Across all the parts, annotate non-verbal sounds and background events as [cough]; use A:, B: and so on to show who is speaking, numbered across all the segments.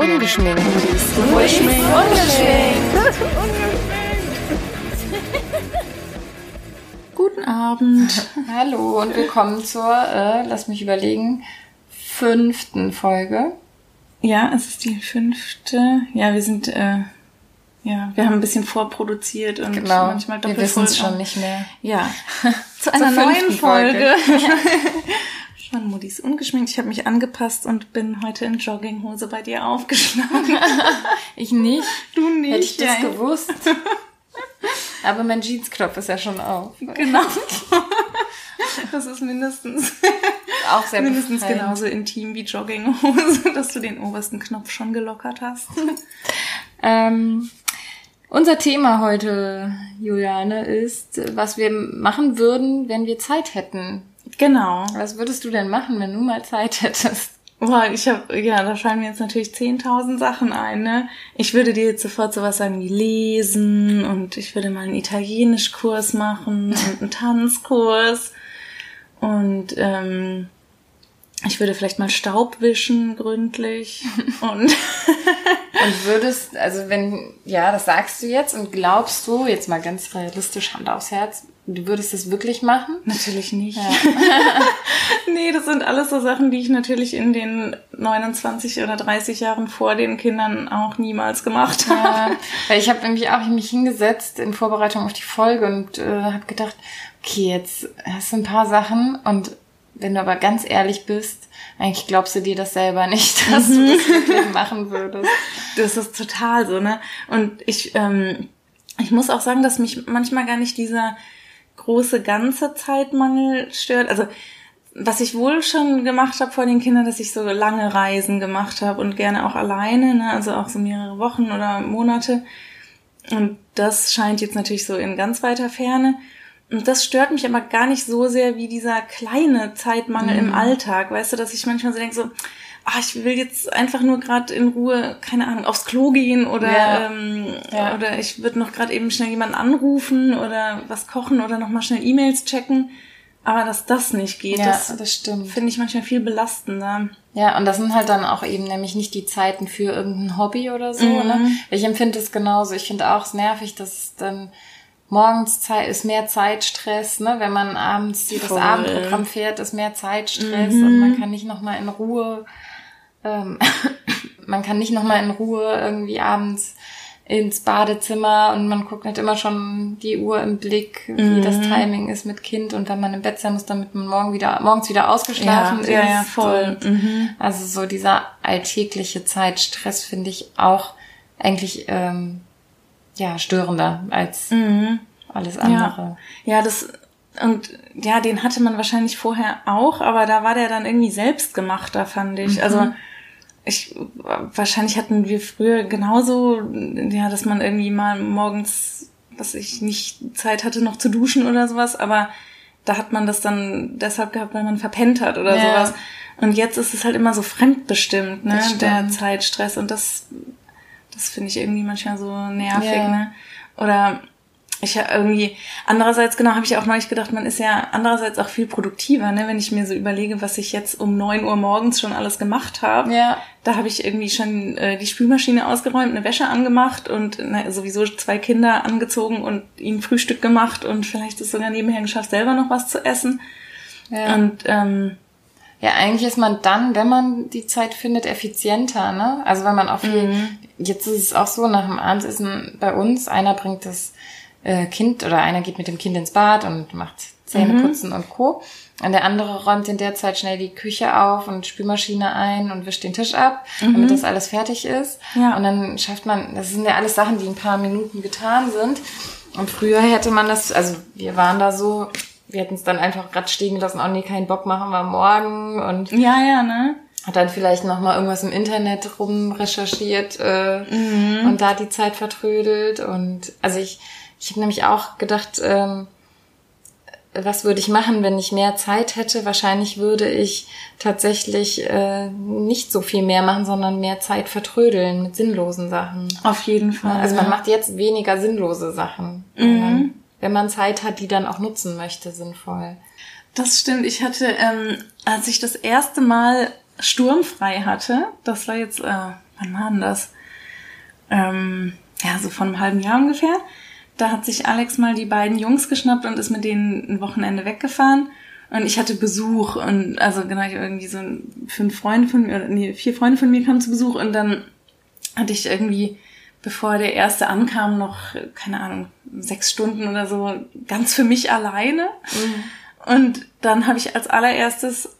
A: Ungeschminkt. Ungeschminkt.
B: Ungeschminkt. Ungeschminkt. Guten Abend.
A: Hallo und willkommen zur, äh, lass mich überlegen, fünften Folge.
B: Ja, es ist die fünfte. Ja, wir sind, äh, ja, wir haben ein bisschen vorproduziert und
A: genau.
B: manchmal
A: doppelt Wir wissen es schon nicht mehr.
B: Ja, [laughs] zu einer neuen Folge. Folge. [laughs] [laughs] Von Muddis ungeschminkt. Ich habe mich angepasst und bin heute in Jogginghose bei dir aufgeschlagen. [laughs]
A: ich nicht.
B: Du nicht.
A: Hätte ich das ja. gewusst. [laughs] Aber mein Jeansknopf ist ja schon auf.
B: Genau. [laughs] Das ist mindestens
A: auch sehr
B: mindestens genauso intim wie Jogginghose, dass du den obersten Knopf schon gelockert hast.
A: Ähm, unser Thema heute, Juliane, ist, was wir machen würden, wenn wir Zeit hätten.
B: Genau.
A: Was würdest du denn machen, wenn du mal Zeit hättest?
B: Boah, ich habe ja, da fallen mir jetzt natürlich 10.000 Sachen ein, ne? Ich würde dir jetzt sofort sowas sagen wie lesen und ich würde mal einen Italienischkurs machen und einen [laughs] Tanzkurs und ähm, ich würde vielleicht mal Staub wischen gründlich [laughs] und
A: und würdest also wenn ja das sagst du jetzt und glaubst du jetzt mal ganz realistisch Hand aufs Herz Du würdest das wirklich machen?
B: Natürlich nicht. Ja. [laughs] nee, das sind alles so Sachen, die ich natürlich in den 29 oder 30 Jahren vor den Kindern auch niemals gemacht habe. Ja,
A: weil ich habe nämlich auch mich hingesetzt in Vorbereitung auf die Folge und äh, habe gedacht, okay, jetzt hast du ein paar Sachen und wenn du aber ganz ehrlich bist, eigentlich glaubst du dir das selber nicht, [laughs] dass mhm. du das [laughs] wirklich machen würdest.
B: Das ist total so, ne? Und ich, ähm, ich muss auch sagen, dass mich manchmal gar nicht dieser große ganze Zeitmangel stört. Also was ich wohl schon gemacht habe vor den Kindern, dass ich so lange Reisen gemacht habe und gerne auch alleine, ne? also auch so mehrere Wochen oder Monate. Und das scheint jetzt natürlich so in ganz weiter Ferne. Und das stört mich aber gar nicht so sehr wie dieser kleine Zeitmangel mhm. im Alltag. Weißt du, dass ich manchmal so denke, so, ah, ich will jetzt einfach nur gerade in Ruhe, keine Ahnung, aufs Klo gehen oder ja. Ähm, ja. oder ich würde noch gerade eben schnell jemanden anrufen oder was kochen oder noch mal schnell E-Mails checken. Aber dass das nicht geht,
A: ja,
B: das,
A: das stimmt.
B: Finde ich manchmal viel belastender.
A: Ja, und das sind halt dann auch eben nämlich nicht die Zeiten für irgendein Hobby oder so. Ne? Mhm. Ne? Ich empfinde es genauso. Ich finde auch es nervig, dass dann morgens Zeit, ist mehr Zeitstress, ne? Wenn man abends das Abendprogramm fährt, ist mehr Zeitstress mhm. und man kann nicht noch mal in Ruhe ähm, [laughs] man kann nicht nochmal in Ruhe irgendwie abends ins Badezimmer und man guckt halt immer schon die Uhr im Blick, wie mhm. das Timing ist mit Kind und wenn man im Bett sein muss, damit man morgen wieder, morgens wieder ausgeschlafen
B: ja,
A: ist.
B: Ja, ja, voll.
A: Mhm. Also so dieser alltägliche Zeitstress finde ich auch eigentlich ähm, ja störender als mhm. alles andere.
B: Ja. ja, das und ja, den hatte man wahrscheinlich vorher auch, aber da war der dann irgendwie selbstgemachter, fand ich. Also mhm ich wahrscheinlich hatten wir früher genauso, ja, dass man irgendwie mal morgens, was ich nicht Zeit hatte, noch zu duschen oder sowas, aber da hat man das dann deshalb gehabt, weil man verpennt hat oder ja. sowas. Und jetzt ist es halt immer so fremdbestimmt, ne, der Zeitstress und das, das finde ich irgendwie manchmal so nervig, ja. ne. Oder ich irgendwie, andererseits, genau, habe ich auch neulich gedacht, man ist ja andererseits auch viel produktiver, ne? wenn ich mir so überlege, was ich jetzt um neun Uhr morgens schon alles gemacht habe.
A: Ja.
B: Da habe ich irgendwie schon äh, die Spülmaschine ausgeräumt, eine Wäsche angemacht und na, sowieso zwei Kinder angezogen und ihnen Frühstück gemacht und vielleicht ist sogar nebenher geschafft, selber noch was zu essen. Ja. Und ähm,
A: ja, eigentlich ist man dann, wenn man die Zeit findet, effizienter, ne? Also wenn man auch viel, mhm. jetzt ist es auch so, nach dem Abendessen bei uns, einer bringt das äh, Kind oder einer geht mit dem Kind ins Bad und macht Zähneputzen mhm. und Co. Und der andere räumt in der Zeit schnell die Küche auf und Spülmaschine ein und wischt den Tisch ab, mhm. damit das alles fertig ist. Ja. Und dann schafft man, das sind ja alles Sachen, die in ein paar Minuten getan sind. Und früher hätte man das, also wir waren da so, wir hätten es dann einfach gerade stehen gelassen, oh nee, keinen Bock machen wir morgen und
B: ja, ja, ne?
A: Hat dann vielleicht noch mal irgendwas im Internet rum recherchiert äh, mhm. und da die Zeit vertrödelt und also ich ich habe nämlich auch gedacht, ähm, was würde ich machen, wenn ich mehr Zeit hätte? Wahrscheinlich würde ich tatsächlich äh, nicht so viel mehr machen, sondern mehr Zeit vertrödeln mit sinnlosen Sachen.
B: Auf jeden Fall.
A: Also man macht jetzt weniger sinnlose Sachen. Mhm. Wenn man Zeit hat, die dann auch nutzen möchte, sinnvoll.
B: Das stimmt. Ich hatte, ähm, als ich das erste Mal sturmfrei hatte, das war jetzt, äh, wann war denn das? Ähm, ja, so von einem halben Jahr ungefähr. Da hat sich Alex mal die beiden Jungs geschnappt und ist mit denen ein Wochenende weggefahren. Und ich hatte Besuch und also genau, irgendwie so fünf Freunde von mir, oder nee, vier Freunde von mir kamen zu Besuch und dann hatte ich irgendwie, bevor der erste ankam, noch, keine Ahnung, sechs Stunden oder so ganz für mich alleine. Mhm. Und dann habe ich als allererstes,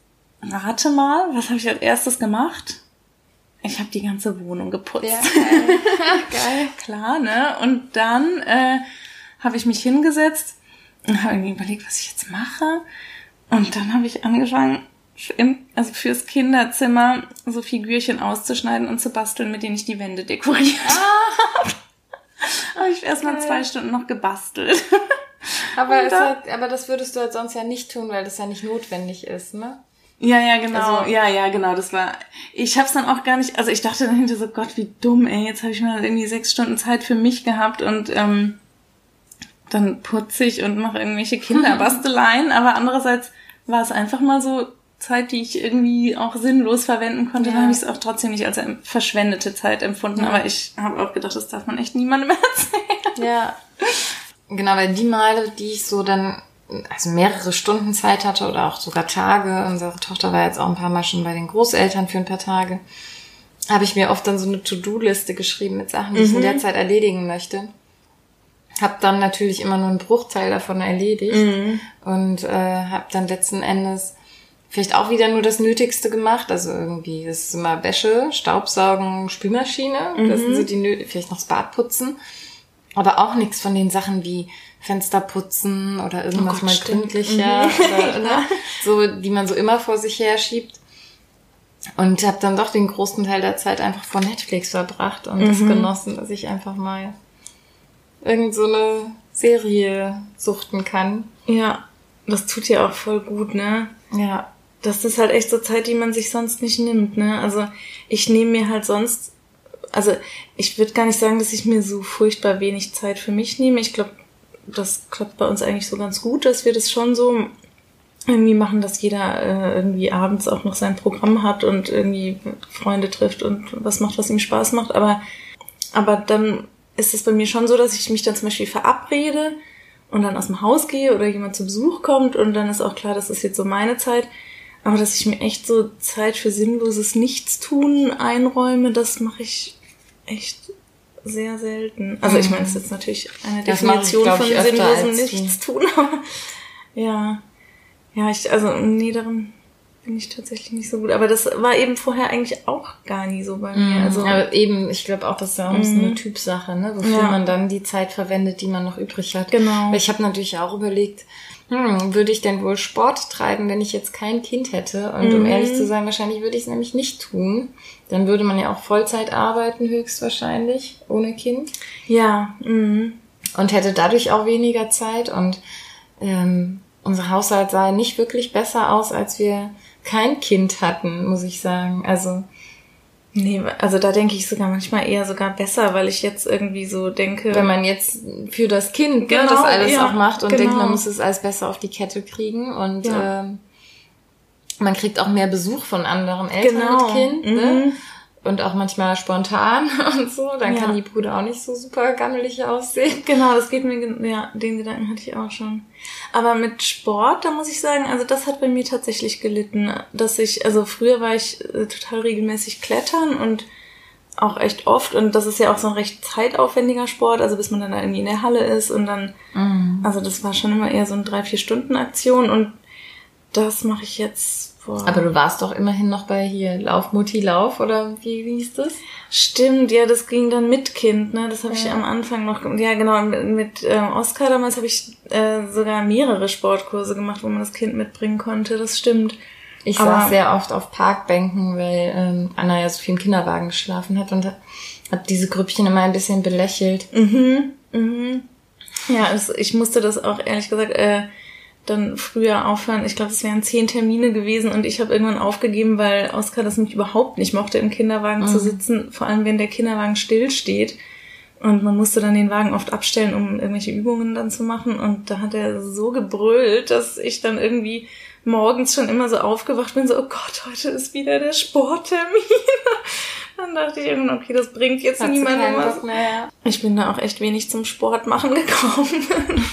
B: rate mal, was habe ich als erstes gemacht? Ich habe die ganze Wohnung geputzt. Ja, [laughs] geil. geil. Klar, ne? Und dann äh, habe ich mich hingesetzt und habe irgendwie überlegt, was ich jetzt mache. Und dann habe ich angefangen, im, also fürs Kinderzimmer so Figürchen auszuschneiden und zu basteln, mit denen ich die Wände dekoriert ah. habe. habe ich erstmal zwei Stunden noch gebastelt.
A: Aber, es hat, aber das würdest du halt sonst ja nicht tun, weil das ja nicht notwendig ist, ne?
B: Ja, ja, genau. Also, ja, ja, genau. Das war. Ich hab's dann auch gar nicht. Also ich dachte dann hinter so Gott, wie dumm, ey. Jetzt habe ich mal irgendwie sechs Stunden Zeit für mich gehabt und ähm, dann putze ich und mache irgendwelche Kinderbasteleien. [laughs] aber andererseits war es einfach mal so Zeit, die ich irgendwie auch sinnlos verwenden konnte. Ja. Dann habe ich es auch trotzdem nicht als verschwendete Zeit empfunden. Ja. Aber ich habe auch gedacht, das darf man echt niemandem [laughs] erzählen.
A: Ja. Genau, weil die Male, die ich so dann also mehrere Stunden Zeit hatte oder auch sogar Tage. Unsere Tochter war jetzt auch ein paar Mal schon bei den Großeltern für ein paar Tage. Habe ich mir oft dann so eine To-Do-Liste geschrieben mit Sachen, die mhm. ich in der mhm. Zeit erledigen möchte. Hab dann natürlich immer nur einen Bruchteil davon erledigt mhm. und äh, habe dann letzten Endes vielleicht auch wieder nur das Nötigste gemacht. Also irgendwie, das ist immer Wäsche, Staubsaugen, Spülmaschine. Mhm. Das sind so die Nö vielleicht noch das Bad putzen. Aber auch nichts von den Sachen wie Fenster putzen oder irgendwas oh Gott, mal gründlicher mhm. [laughs] oder, ne? so, die man so immer vor sich her schiebt. Und habe dann doch den großen Teil der Zeit einfach vor Netflix verbracht und es mhm. genossen, dass ich einfach mal irgend so eine Serie suchten kann.
B: Ja, das tut ja auch voll gut, ne?
A: Ja.
B: Das ist halt echt so Zeit, die man sich sonst nicht nimmt, ne? Also ich nehme mir halt sonst, also ich würde gar nicht sagen, dass ich mir so furchtbar wenig Zeit für mich nehme. Ich glaube, das klappt bei uns eigentlich so ganz gut, dass wir das schon so irgendwie machen, dass jeder äh, irgendwie abends auch noch sein Programm hat und irgendwie Freunde trifft und was macht, was ihm Spaß macht. Aber, aber dann ist es bei mir schon so, dass ich mich dann zum Beispiel verabrede und dann aus dem Haus gehe oder jemand zu Besuch kommt und dann ist auch klar, das ist jetzt so meine Zeit. Aber dass ich mir echt so Zeit für sinnloses Nichtstun einräume, das mache ich echt sehr selten. Also ich meine, es ist jetzt natürlich eine das Definition ich, von sinnlosem Nichtstun, [laughs] aber ja. Ja, ich, also nee, darin bin ich tatsächlich nicht so gut. Aber das war eben vorher eigentlich auch gar nie so bei mir.
A: Mhm. Also aber eben, ich glaube auch, das ist ja auch eine Typsache, ne? Wofür ja. man dann die Zeit verwendet, die man noch übrig hat.
B: Genau.
A: Weil ich habe natürlich auch überlegt, hm, würde ich denn wohl Sport treiben, wenn ich jetzt kein Kind hätte? Und mm. um mhm. ehrlich zu sein, wahrscheinlich würde ich es nämlich nicht tun. Dann würde man ja auch Vollzeit arbeiten, höchstwahrscheinlich, ohne Kind.
B: Ja. Mm.
A: Und hätte dadurch auch weniger Zeit und ähm, unser Haushalt sah nicht wirklich besser aus, als wir kein Kind hatten, muss ich sagen. Also
B: Nee, also da denke ich sogar manchmal eher sogar besser, weil ich jetzt irgendwie so denke.
A: Wenn man jetzt für das Kind genau, ne, das alles ja, auch macht und genau. denkt, man muss es alles besser auf die Kette kriegen und ja. ähm, man kriegt auch mehr Besuch von anderen Eltern genau. mit Kind. Ne? Mhm und auch manchmal spontan [laughs] und so, dann ja. kann die Bruder auch nicht so super gammelig aussehen.
B: Genau, das geht mir, ja, den Gedanken hatte ich auch schon. Aber mit Sport, da muss ich sagen, also das hat bei mir tatsächlich gelitten, dass ich, also früher war ich äh, total regelmäßig klettern und auch echt oft und das ist ja auch so ein recht zeitaufwendiger Sport, also bis man dann irgendwie in der Halle ist und dann, mhm. also das war schon immer eher so eine drei, vier Stunden Aktion und das mache ich jetzt
A: Boah. Aber du warst doch immerhin noch bei hier Lauf Mutti Lauf oder wie, wie hieß das?
B: Stimmt, ja, das ging dann mit Kind, ne? Das habe ja. ich am Anfang noch, ja genau, mit, mit ähm, Oscar damals habe ich äh, sogar mehrere Sportkurse gemacht, wo man das Kind mitbringen konnte. Das stimmt.
A: Ich Aber, saß sehr oft auf Parkbänken, weil ähm, Anna ja so viel im Kinderwagen geschlafen hat und hat diese Grüppchen immer ein bisschen belächelt.
B: Mhm, mhm. Ja, also ich musste das auch ehrlich gesagt äh, dann früher aufhören. Ich glaube, es wären zehn Termine gewesen und ich habe irgendwann aufgegeben, weil Oskar das mich überhaupt nicht mochte, im Kinderwagen mhm. zu sitzen, vor allem wenn der Kinderwagen stillsteht. Und man musste dann den Wagen oft abstellen, um irgendwelche Übungen dann zu machen. Und da hat er so gebrüllt, dass ich dann irgendwie morgens schon immer so aufgewacht bin, so, oh Gott, heute ist wieder der Sporttermin. [laughs] Dann dachte ich irgendwann, okay, das bringt jetzt Hat niemandem was. Mehr. Ich bin da auch echt wenig zum Sport machen [laughs] gekommen.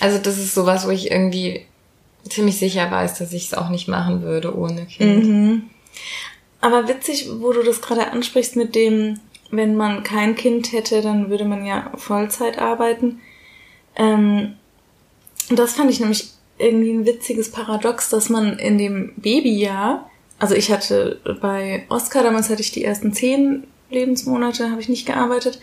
A: Also das ist sowas, wo ich irgendwie ziemlich sicher weiß, dass ich es auch nicht machen würde ohne Kind. Mhm.
B: Aber witzig, wo du das gerade ansprichst mit dem, wenn man kein Kind hätte, dann würde man ja Vollzeit arbeiten. Ähm, das fand ich nämlich irgendwie ein witziges Paradox, dass man in dem Babyjahr, also ich hatte bei Oscar, damals hatte ich die ersten zehn Lebensmonate, habe ich nicht gearbeitet.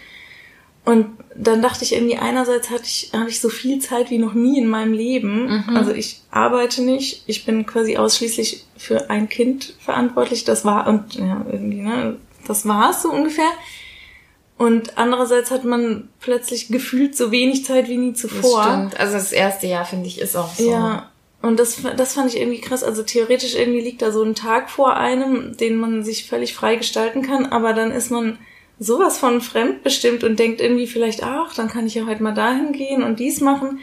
B: Und dann dachte ich irgendwie, einerseits hatte ich, hatte ich so viel Zeit wie noch nie in meinem Leben. Mhm. Also ich arbeite nicht, ich bin quasi ausschließlich für ein Kind verantwortlich. Das war, und ja, irgendwie, ne, das war's so ungefähr. Und andererseits hat man plötzlich gefühlt so wenig Zeit wie nie zuvor. Das
A: stimmt. Also das erste Jahr, finde ich, ist auch so.
B: Ja. Und das, das fand ich irgendwie krass. Also theoretisch irgendwie liegt da so ein Tag vor einem, den man sich völlig frei gestalten kann, aber dann ist man sowas von fremdbestimmt und denkt irgendwie vielleicht, ach, dann kann ich ja heute mal dahin gehen und dies machen.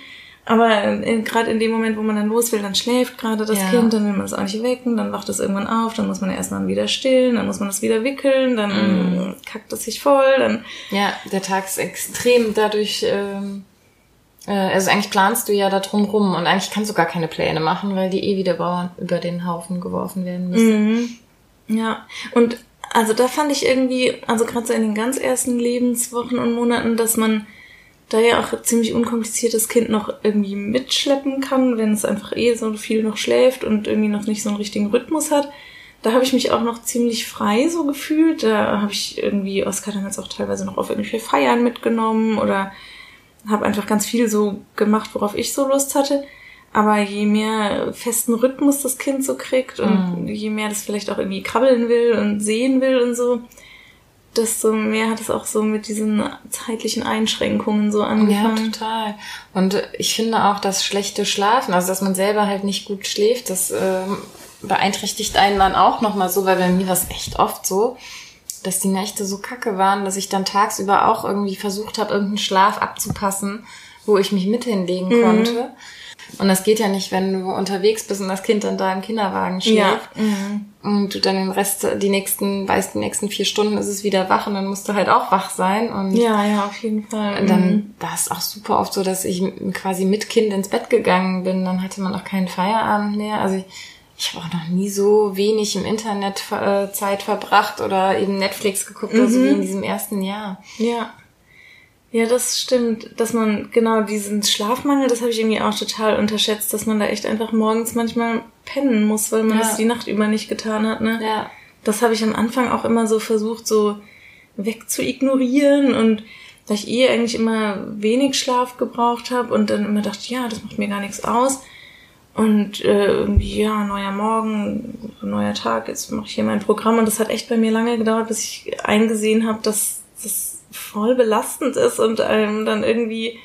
B: Aber gerade in dem Moment, wo man dann los will, dann schläft gerade das ja. Kind, dann will man es auch nicht wecken, dann wacht es irgendwann auf, dann muss man erstmal wieder stillen, dann muss man es wieder wickeln, dann mm. kackt es sich voll, dann.
A: Ja, der Tag ist extrem dadurch, ähm, äh, also eigentlich planst du ja da drum rum und eigentlich kannst du gar keine Pläne machen, weil die eh wieder über den Haufen geworfen werden müssen.
B: Mhm. Ja, und also da fand ich irgendwie, also gerade so in den ganz ersten Lebenswochen und Monaten, dass man da ja auch ziemlich unkompliziertes Kind noch irgendwie mitschleppen kann, wenn es einfach eh so viel noch schläft und irgendwie noch nicht so einen richtigen Rhythmus hat. Da habe ich mich auch noch ziemlich frei so gefühlt. Da habe ich irgendwie Oskar dann jetzt auch teilweise noch auf irgendwelche Feiern mitgenommen oder habe einfach ganz viel so gemacht, worauf ich so Lust hatte. Aber je mehr festen Rhythmus das Kind so kriegt und mm. je mehr das vielleicht auch irgendwie krabbeln will und sehen will und so, desto mehr hat es auch so mit diesen zeitlichen Einschränkungen so angefangen.
A: Ja, total. Und ich finde auch das schlechte Schlafen, also dass man selber halt nicht gut schläft, das äh, beeinträchtigt einen dann auch nochmal so, weil bei mir war es echt oft so, dass die Nächte so kacke waren, dass ich dann tagsüber auch irgendwie versucht habe, irgendeinen Schlaf abzupassen, wo ich mich mit hinlegen mhm. konnte. Und das geht ja nicht, wenn du unterwegs bist und das Kind dann da im Kinderwagen schläft. Ja. Mhm. Und du dann den Rest, die nächsten, weißt, die nächsten vier Stunden ist es wieder wach und dann musst du halt auch wach sein. Und
B: ja, ja, auf jeden Fall.
A: Dann, mhm. da ist auch super oft so, dass ich quasi mit Kind ins Bett gegangen bin. Dann hatte man auch keinen Feierabend mehr. Also ich, ich habe auch noch nie so wenig im Internet äh, Zeit verbracht oder eben Netflix geguckt, mhm. also wie in diesem ersten Jahr.
B: Ja. Ja, das stimmt, dass man genau diesen Schlafmangel, das habe ich irgendwie auch total unterschätzt, dass man da echt einfach morgens manchmal pennen muss, weil man ja. das die Nacht über nicht getan hat, ne? Ja. Das habe ich am Anfang auch immer so versucht, so wegzuignorieren und da ich eh eigentlich immer wenig Schlaf gebraucht habe und dann immer dachte, ja, das macht mir gar nichts aus. Und äh, irgendwie, ja, neuer Morgen, neuer Tag, jetzt mache ich hier mein Programm. Und das hat echt bei mir lange gedauert, bis ich eingesehen habe, dass das voll belastend ist und einem dann irgendwie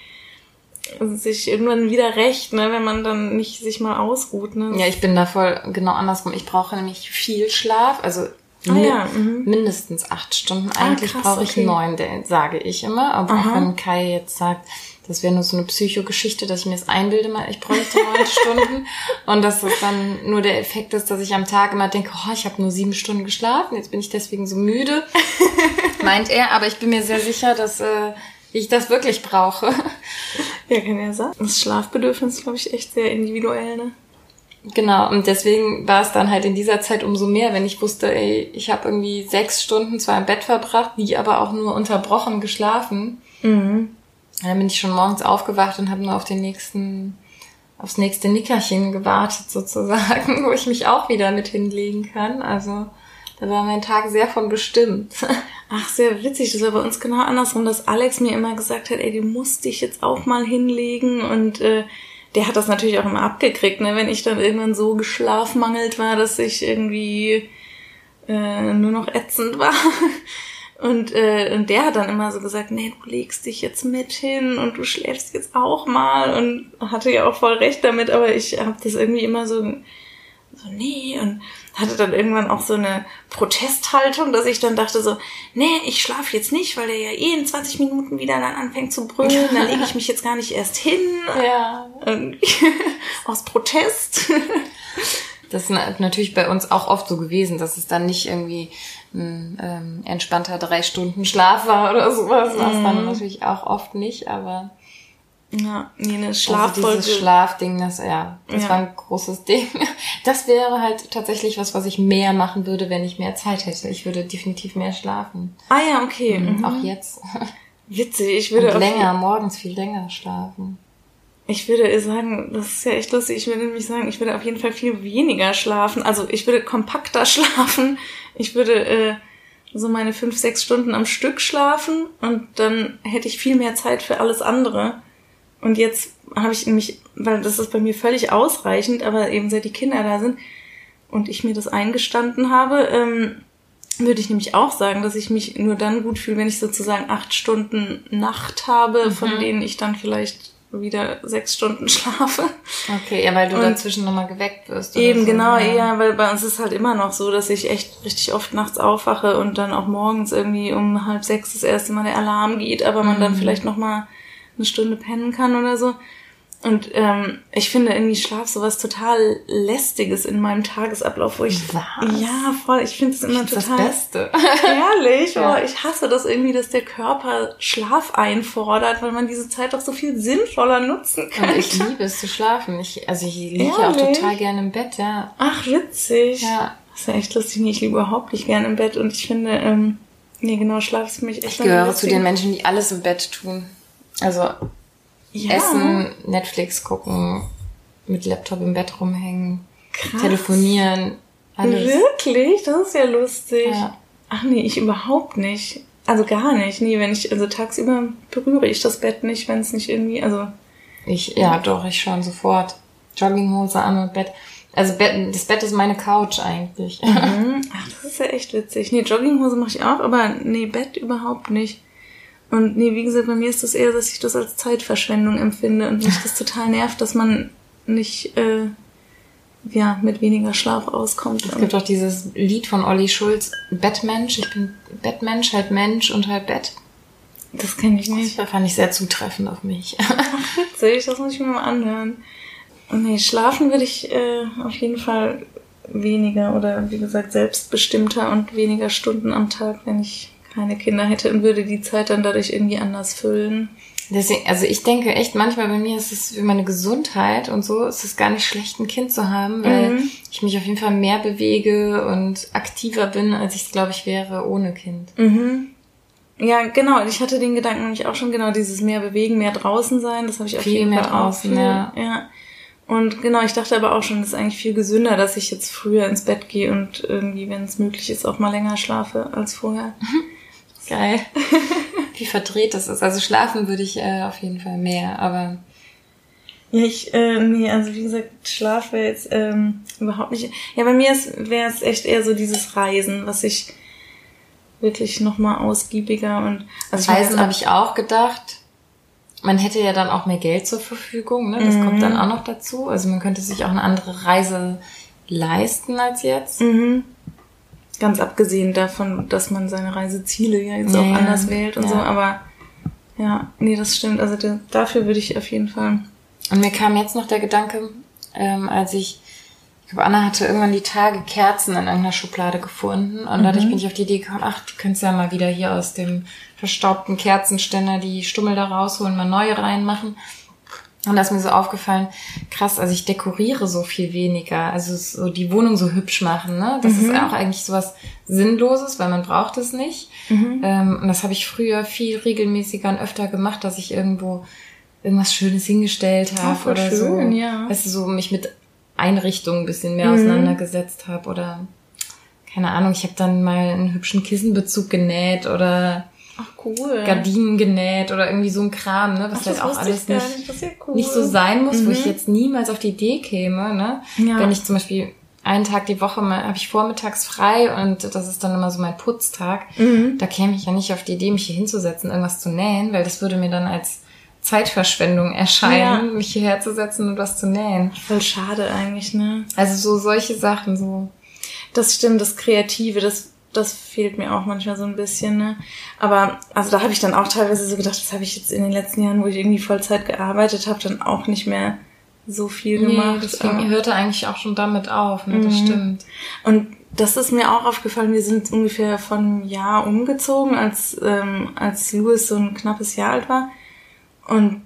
B: sich irgendwann wieder recht, ne, wenn man dann nicht sich mal ausruht. Ne?
A: Ja, ich bin da voll genau andersrum. Ich brauche nämlich viel Schlaf, also ah, mi ja, mhm. mindestens acht Stunden. Ah, Eigentlich ah, brauche ich okay. neun, sage ich immer. Aber Aha. auch wenn Kai jetzt sagt, das wäre nur so eine Psychogeschichte, dass ich mir das einbilde, mal, ich bräuchte neun [laughs] Stunden. Und dass das dann nur der Effekt ist, dass ich am Tag immer denke, oh, ich habe nur sieben Stunden geschlafen, jetzt bin ich deswegen so müde. [laughs] Meint er, aber ich bin mir sehr sicher, dass äh, ich das wirklich brauche.
B: Ja, kann ja sein. Das Schlafbedürfnis ist, glaube ich, echt sehr individuell, ne?
A: Genau, und deswegen war es dann halt in dieser Zeit umso mehr, wenn ich wusste, ey, ich habe irgendwie sechs Stunden zwar im Bett verbracht, die aber auch nur unterbrochen geschlafen. Mhm dann bin ich schon morgens aufgewacht und habe nur auf den nächsten, aufs nächste Nickerchen gewartet sozusagen, [laughs] wo ich mich auch wieder mit hinlegen kann. Also da war mein Tag sehr von bestimmt. [laughs]
B: Ach, sehr witzig. Das war bei uns genau andersrum, dass Alex mir immer gesagt hat, ey, du musst dich jetzt auch mal hinlegen und äh, der hat das natürlich auch immer abgekriegt, ne? wenn ich dann irgendwann so geschlafmangelt war, dass ich irgendwie äh, nur noch ätzend [laughs] war. Und, äh, und der hat dann immer so gesagt, nee, du legst dich jetzt mit hin und du schläfst jetzt auch mal und hatte ja auch voll recht damit, aber ich habe das irgendwie immer so, so, nee, und hatte dann irgendwann auch so eine Protesthaltung, dass ich dann dachte so, nee, ich schlafe jetzt nicht, weil der ja eh in 20 Minuten wieder dann anfängt zu brüllen, dann lege ich mich jetzt gar nicht erst hin. [laughs] Ja. [laughs] aus Protest.
A: Das ist natürlich bei uns auch oft so gewesen, dass es dann nicht irgendwie ein ähm, entspannter drei Stunden Schlaf war oder sowas. Was mm. dann natürlich auch oft nicht, aber
B: ja, nee, eine Schlaffolge. Also
A: dieses Schlafding, das, ja, das ja. war ein großes Ding. [laughs] Das wäre halt tatsächlich was, was ich mehr machen würde, wenn ich mehr Zeit hätte. Ich würde definitiv mehr schlafen.
B: Ah ja, okay.
A: Mhm. mhm. Auch jetzt. [laughs]
B: Witzig, ich würde
A: Und länger, morgens viel länger schlafen.
B: Ich würde sagen, das ist ja echt lustig. Ich würde nämlich sagen, ich würde auf jeden Fall viel weniger schlafen. Also ich würde kompakter [laughs] schlafen. Ich würde äh, so meine fünf, sechs Stunden am Stück schlafen und dann hätte ich viel mehr Zeit für alles andere. Und jetzt habe ich nämlich, weil das ist bei mir völlig ausreichend, aber eben seit die Kinder da sind und ich mir das eingestanden habe, ähm, würde ich nämlich auch sagen, dass ich mich nur dann gut fühle, wenn ich sozusagen acht Stunden Nacht habe, mhm. von denen ich dann vielleicht wieder sechs Stunden [laughs] schlafe.
A: Okay, ja, weil du und dazwischen nochmal geweckt wirst.
B: Eben, so, genau, ja. ja, weil bei uns ist halt immer noch so, dass ich echt richtig oft nachts aufwache und dann auch morgens irgendwie um halb sechs das erste Mal der Alarm geht, aber man mhm. dann vielleicht nochmal eine Stunde pennen kann oder so. Und ähm, ich finde irgendwie Schlaf sowas total lästiges in meinem Tagesablauf, wo ich
A: Was?
B: ja voll, ich finde es immer
A: ich
B: total
A: das Beste. [laughs]
B: ehrlich, ja. oh, ich hasse das irgendwie, dass der Körper Schlaf einfordert, weil man diese Zeit doch so viel sinnvoller nutzen kann.
A: Und ich liebe es zu schlafen. Ich, also ich liege ja auch total gerne im Bett, ja.
B: Ach witzig.
A: Ja.
B: Das ist ja echt lustig. Ich liebe überhaupt nicht gerne im Bett und ich finde ähm, nee genau Schlaf ist für mich echt.
A: Ich gehöre zu den Menschen, die alles im Bett tun. Also ja. essen, Netflix gucken, mit Laptop im Bett rumhängen, Krass. telefonieren,
B: alles. Wirklich? Das ist ja lustig. Ja. Ach nee, ich überhaupt nicht. Also gar nicht. Nie, wenn ich, also tagsüber berühre ich das Bett nicht, wenn es nicht irgendwie, also.
A: Ich, ja, doch, ich schon sofort. Jogginghose an und Bett. Also Bett, das Bett ist meine Couch eigentlich.
B: Mhm. [laughs] Ach, das ist ja echt witzig. Nee, Jogginghose mache ich auch, aber nee, Bett überhaupt nicht. Und nee, wie gesagt, bei mir ist das eher, dass ich das als Zeitverschwendung empfinde und mich das total nervt, dass man nicht äh, ja, mit weniger Schlaf auskommt.
A: Es gibt auch dieses Lied von Olli Schulz, Bettmensch. Ich bin Bettmensch, halt Mensch und halt Bett.
B: Das kenne ich nicht.
A: Das fand ich sehr zutreffend auf mich. [laughs]
B: Witzig, das muss ich mir mal anhören. Nee, schlafen würde ich äh, auf jeden Fall weniger oder wie gesagt selbstbestimmter und weniger Stunden am Tag, wenn ich keine Kinder hätte und würde die Zeit dann dadurch irgendwie anders füllen.
A: Deswegen, also ich denke echt manchmal bei mir ist es für meine Gesundheit und so ist es gar nicht schlecht, ein Kind zu haben, weil mhm. ich mich auf jeden Fall mehr bewege und aktiver bin, als ich es, glaube ich, wäre ohne Kind.
B: Mhm. Ja, genau. Ich hatte den Gedanken nämlich auch schon genau dieses mehr bewegen, mehr draußen sein. Das habe ich auf viel jeden mehr Fall draußen, viel, ja. ja. Und genau, ich dachte aber auch schon, das ist eigentlich viel gesünder, dass ich jetzt früher ins Bett gehe und irgendwie, wenn es möglich ist, auch mal länger schlafe als vorher. Mhm.
A: Geil. [laughs] Wie verdreht das ist. Also schlafen würde ich äh, auf jeden Fall mehr, aber.
B: Ja, ich, äh, nee, also wie gesagt, Schlaf wäre jetzt ähm, überhaupt nicht. Ja, bei mir wäre es echt eher so dieses Reisen, was ich wirklich nochmal ausgiebiger und
A: also Reisen habe ich auch gedacht. Man hätte ja dann auch mehr Geld zur Verfügung, ne? Das mhm. kommt dann auch noch dazu. Also man könnte sich auch eine andere Reise leisten als jetzt.
B: Mhm. Ganz abgesehen davon, dass man seine Reiseziele ja jetzt ja, auch anders wählt und ja. so, aber ja, nee, das stimmt. Also der, dafür würde ich auf jeden Fall.
A: Und mir kam jetzt noch der Gedanke, ähm, als ich, ich glaube, Anna hatte irgendwann die Tage Kerzen in irgendeiner Schublade gefunden und mhm. dadurch bin ich auf die Idee gekommen, ach, du könntest ja mal wieder hier aus dem verstaubten Kerzenständer die Stummel da rausholen, mal neue reinmachen. Und da ist mir so aufgefallen, krass, also ich dekoriere so viel weniger. Also so die Wohnung so hübsch machen, ne? Das mhm. ist auch eigentlich so was Sinnloses, weil man braucht es nicht. Mhm. Ähm, und das habe ich früher viel regelmäßiger und öfter gemacht, dass ich irgendwo irgendwas Schönes hingestellt habe oh, oder schön, so. Ja. Weißt du, so mich mit Einrichtungen ein bisschen mehr mhm. auseinandergesetzt habe oder keine Ahnung, ich habe dann mal einen hübschen Kissenbezug genäht oder
B: Ach cool.
A: Gardinen genäht oder irgendwie so ein Kram, ne? Was Ach, halt auch alles nicht, ja cool. nicht so sein muss, mhm. wo ich mhm. jetzt niemals auf die Idee käme, ne? Ja. Wenn ich zum Beispiel einen Tag die Woche mal habe ich vormittags frei und das ist dann immer so mein Putztag. Mhm. Da käme ich ja nicht auf die Idee, mich hier hinzusetzen, irgendwas zu nähen, weil das würde mir dann als Zeitverschwendung erscheinen, ja. mich hierher zu setzen und was zu nähen.
B: Voll schade eigentlich, ne?
A: Also so solche Sachen so.
B: Das stimmt, das Kreative, das das fehlt mir auch manchmal so ein bisschen. Ne? Aber also da habe ich dann auch teilweise so gedacht, das habe ich jetzt in den letzten Jahren, wo ich irgendwie Vollzeit gearbeitet habe, dann auch nicht mehr so viel gemacht.
A: Nee, deswegen hörte eigentlich auch schon damit auf, ne? Das mhm. stimmt.
B: Und das ist mir auch aufgefallen. Wir sind ungefähr von einem Jahr umgezogen, als, ähm, als Louis so ein knappes Jahr alt war. Und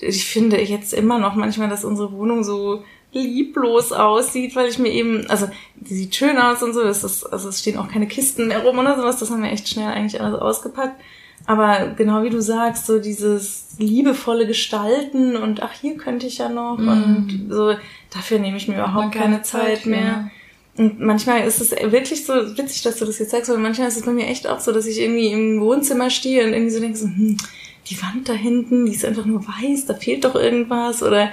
B: ich finde jetzt immer noch manchmal, dass unsere Wohnung so lieblos aussieht, weil ich mir eben, also die sieht schön aus und so, das ist, also es stehen auch keine Kisten mehr rum oder sowas, das haben wir echt schnell eigentlich alles ausgepackt. Aber genau wie du sagst, so dieses liebevolle Gestalten und ach, hier könnte ich ja noch mm. und so, dafür nehme ich mir überhaupt keine, Zeit, Zeit mehr. mehr. Und manchmal ist es wirklich so witzig, dass du das jetzt sagst, weil manchmal ist es bei mir echt auch so, dass ich irgendwie im Wohnzimmer stehe und irgendwie so denke so, hm, die Wand da hinten, die ist einfach nur weiß, da fehlt doch irgendwas oder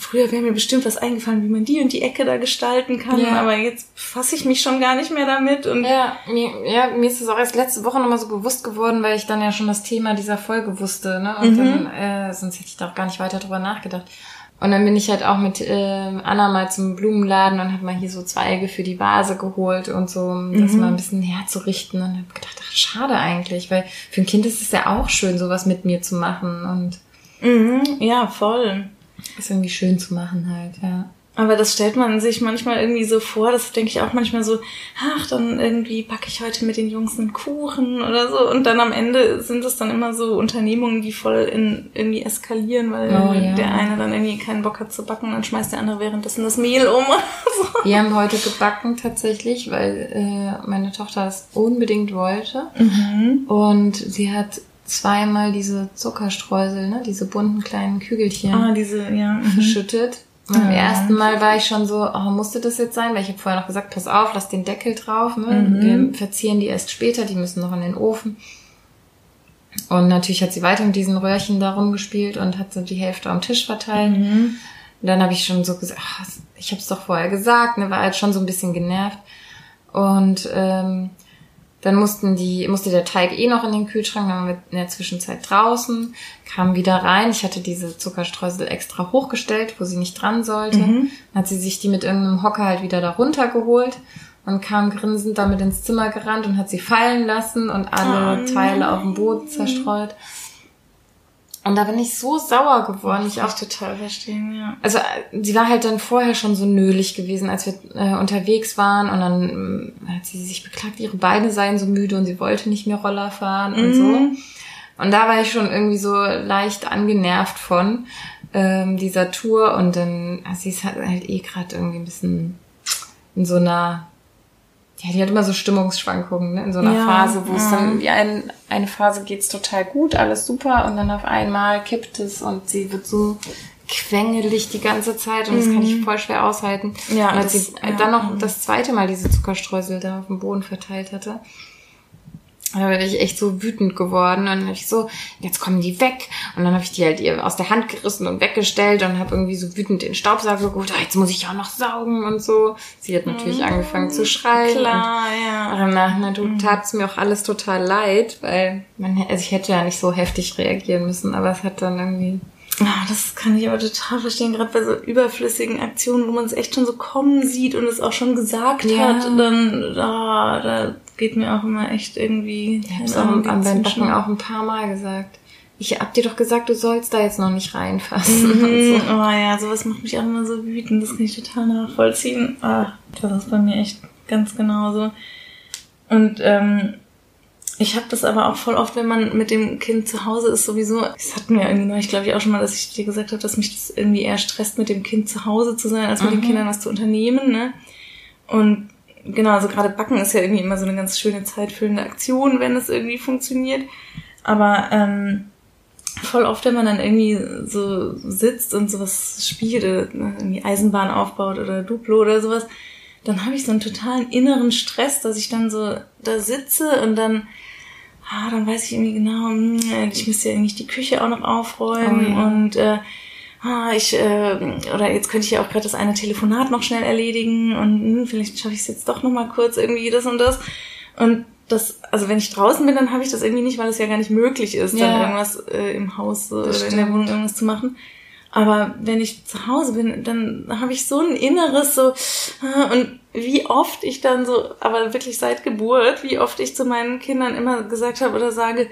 B: früher wäre mir bestimmt was eingefallen, wie man die und die Ecke da gestalten kann, ja. aber jetzt fasse ich mich schon gar nicht mehr damit. Und
A: ja, mir, ja, mir ist es auch erst letzte Woche nochmal so bewusst geworden, weil ich dann ja schon das Thema dieser Folge wusste, ne? Und mhm. dann, äh, sonst hätte ich da auch gar nicht weiter drüber nachgedacht. Und dann bin ich halt auch mit äh, Anna mal zum Blumenladen und hab mal hier so Zweige für die Vase geholt und so, um das mhm. mal ein bisschen herzurichten. Und hab gedacht, ach, schade eigentlich, weil für ein Kind ist es ja auch schön, sowas mit mir zu machen. Und
B: mhm. ja, voll.
A: Ist irgendwie schön zu machen halt, ja.
B: Aber das stellt man sich manchmal irgendwie so vor, das denke ich auch manchmal so, ach, dann irgendwie backe ich heute mit den Jungs einen Kuchen oder so. Und dann am Ende sind es dann immer so Unternehmungen, die voll in irgendwie eskalieren, weil oh, ja. der eine dann irgendwie keinen Bock hat zu backen, dann schmeißt der andere währenddessen das Mehl um.
A: so. Wir haben heute gebacken tatsächlich, weil äh, meine Tochter es unbedingt wollte. Mhm. Und sie hat zweimal diese Zuckerstreusel, ne, diese bunten kleinen Kügelchen
B: ah, diese, ja. Mhm.
A: verschüttet. Beim mhm. ersten Mal war ich schon so, oh, musste das jetzt sein? Weil ich habe vorher noch gesagt, pass auf, lass den Deckel drauf. Ne? Mhm. Wir verzieren die erst später, die müssen noch in den Ofen. Und natürlich hat sie weiter mit diesen Röhrchen da rumgespielt und hat so die Hälfte am Tisch verteilt. Mhm. Und dann habe ich schon so gesagt, ach, ich habe es doch vorher gesagt, ne, war halt schon so ein bisschen genervt. Und ähm, dann mussten die, musste der Teig eh noch in den Kühlschrank, dann waren wir in der Zwischenzeit draußen, kamen wieder rein. Ich hatte diese Zuckerstreusel extra hochgestellt, wo sie nicht dran sollte. Mhm. Dann hat sie sich die mit irgendeinem Hocker halt wieder da runtergeholt und kam grinsend damit ins Zimmer gerannt und hat sie fallen lassen und alle oh, Teile auf dem Boden zerstreut. Und da bin ich so sauer geworden.
B: Ich auch total verstehen, ja.
A: Also sie war halt dann vorher schon so nölig gewesen, als wir äh, unterwegs waren und dann äh, hat sie sich beklagt, ihre Beine seien so müde und sie wollte nicht mehr Roller fahren und mhm. so. Und da war ich schon irgendwie so leicht angenervt von ähm, dieser Tour und dann, also sie ist halt, halt eh gerade irgendwie ein bisschen in so einer ja, die hat immer so Stimmungsschwankungen, ne? in so einer ja, Phase, wo ja. es dann, wie ein, eine Phase geht's total gut, alles super und dann auf einmal kippt es und sie wird so quengelig die ganze Zeit und mhm. das kann ich mhm. voll schwer aushalten. Ja, und als das, sie ja. dann noch das zweite Mal diese Zuckerstreusel da auf dem Boden verteilt hatte, da bin ich echt so wütend geworden und dann habe ich so, jetzt kommen die weg und dann habe ich die halt ihr aus der Hand gerissen und weggestellt und habe irgendwie so wütend den Staubsauger geholt, ah, jetzt muss ich auch noch saugen und so. Sie hat natürlich mhm. angefangen zu schreien.
B: Klar, ja.
A: Danach na, du, mhm. tat es mir auch alles total leid, weil man, also ich hätte ja nicht so heftig reagieren müssen, aber es hat dann irgendwie
B: Ah, das kann ich aber total verstehen, gerade bei so überflüssigen Aktionen, wo man es echt schon so kommen sieht und es auch schon gesagt ja. hat, dann ah, da geht mir auch immer echt irgendwie.
A: Ich hab's auch deinen Backen auch ein paar Mal gesagt. Ich hab dir doch gesagt, du sollst da jetzt noch nicht reinfassen.
B: Mhm. [laughs] So. Oh ja, sowas macht mich auch immer so wütend. Das kann ich total nachvollziehen. Ah, das ist bei mir echt ganz genauso. Und ähm, ich habe das aber auch voll oft, wenn man mit dem Kind zu Hause ist, sowieso. Das hatten wir irgendwie ich glaube ich auch schon mal, dass ich dir gesagt habe, dass mich das irgendwie eher stresst, mit dem Kind zu Hause zu sein, als mit mhm. den Kindern was zu unternehmen. Ne? Und genau, also gerade Backen ist ja irgendwie immer so eine ganz schöne zeitfüllende Aktion, wenn es irgendwie funktioniert. Aber ähm, voll oft, wenn man dann irgendwie so sitzt und sowas spielt, ne, irgendwie Eisenbahn aufbaut oder Duplo oder sowas, dann habe ich so einen totalen inneren Stress, dass ich dann so da sitze und dann ah, dann weiß ich irgendwie genau, hm, ich müsste ja eigentlich die Küche auch noch aufräumen oh, ja. und äh, ah, ich, äh, oder jetzt könnte ich ja auch gerade das eine Telefonat noch schnell erledigen und hm, vielleicht schaffe ich es jetzt doch noch mal kurz irgendwie das und das. Und das, also wenn ich draußen bin, dann habe ich das irgendwie nicht, weil es ja gar nicht möglich ist, ja. dann irgendwas äh, im Haus äh, oder in der Wohnung irgendwas zu machen. Aber wenn ich zu Hause bin, dann habe ich so ein Inneres so ah, und wie oft ich dann so, aber wirklich seit Geburt, wie oft ich zu meinen Kindern immer gesagt habe oder sage,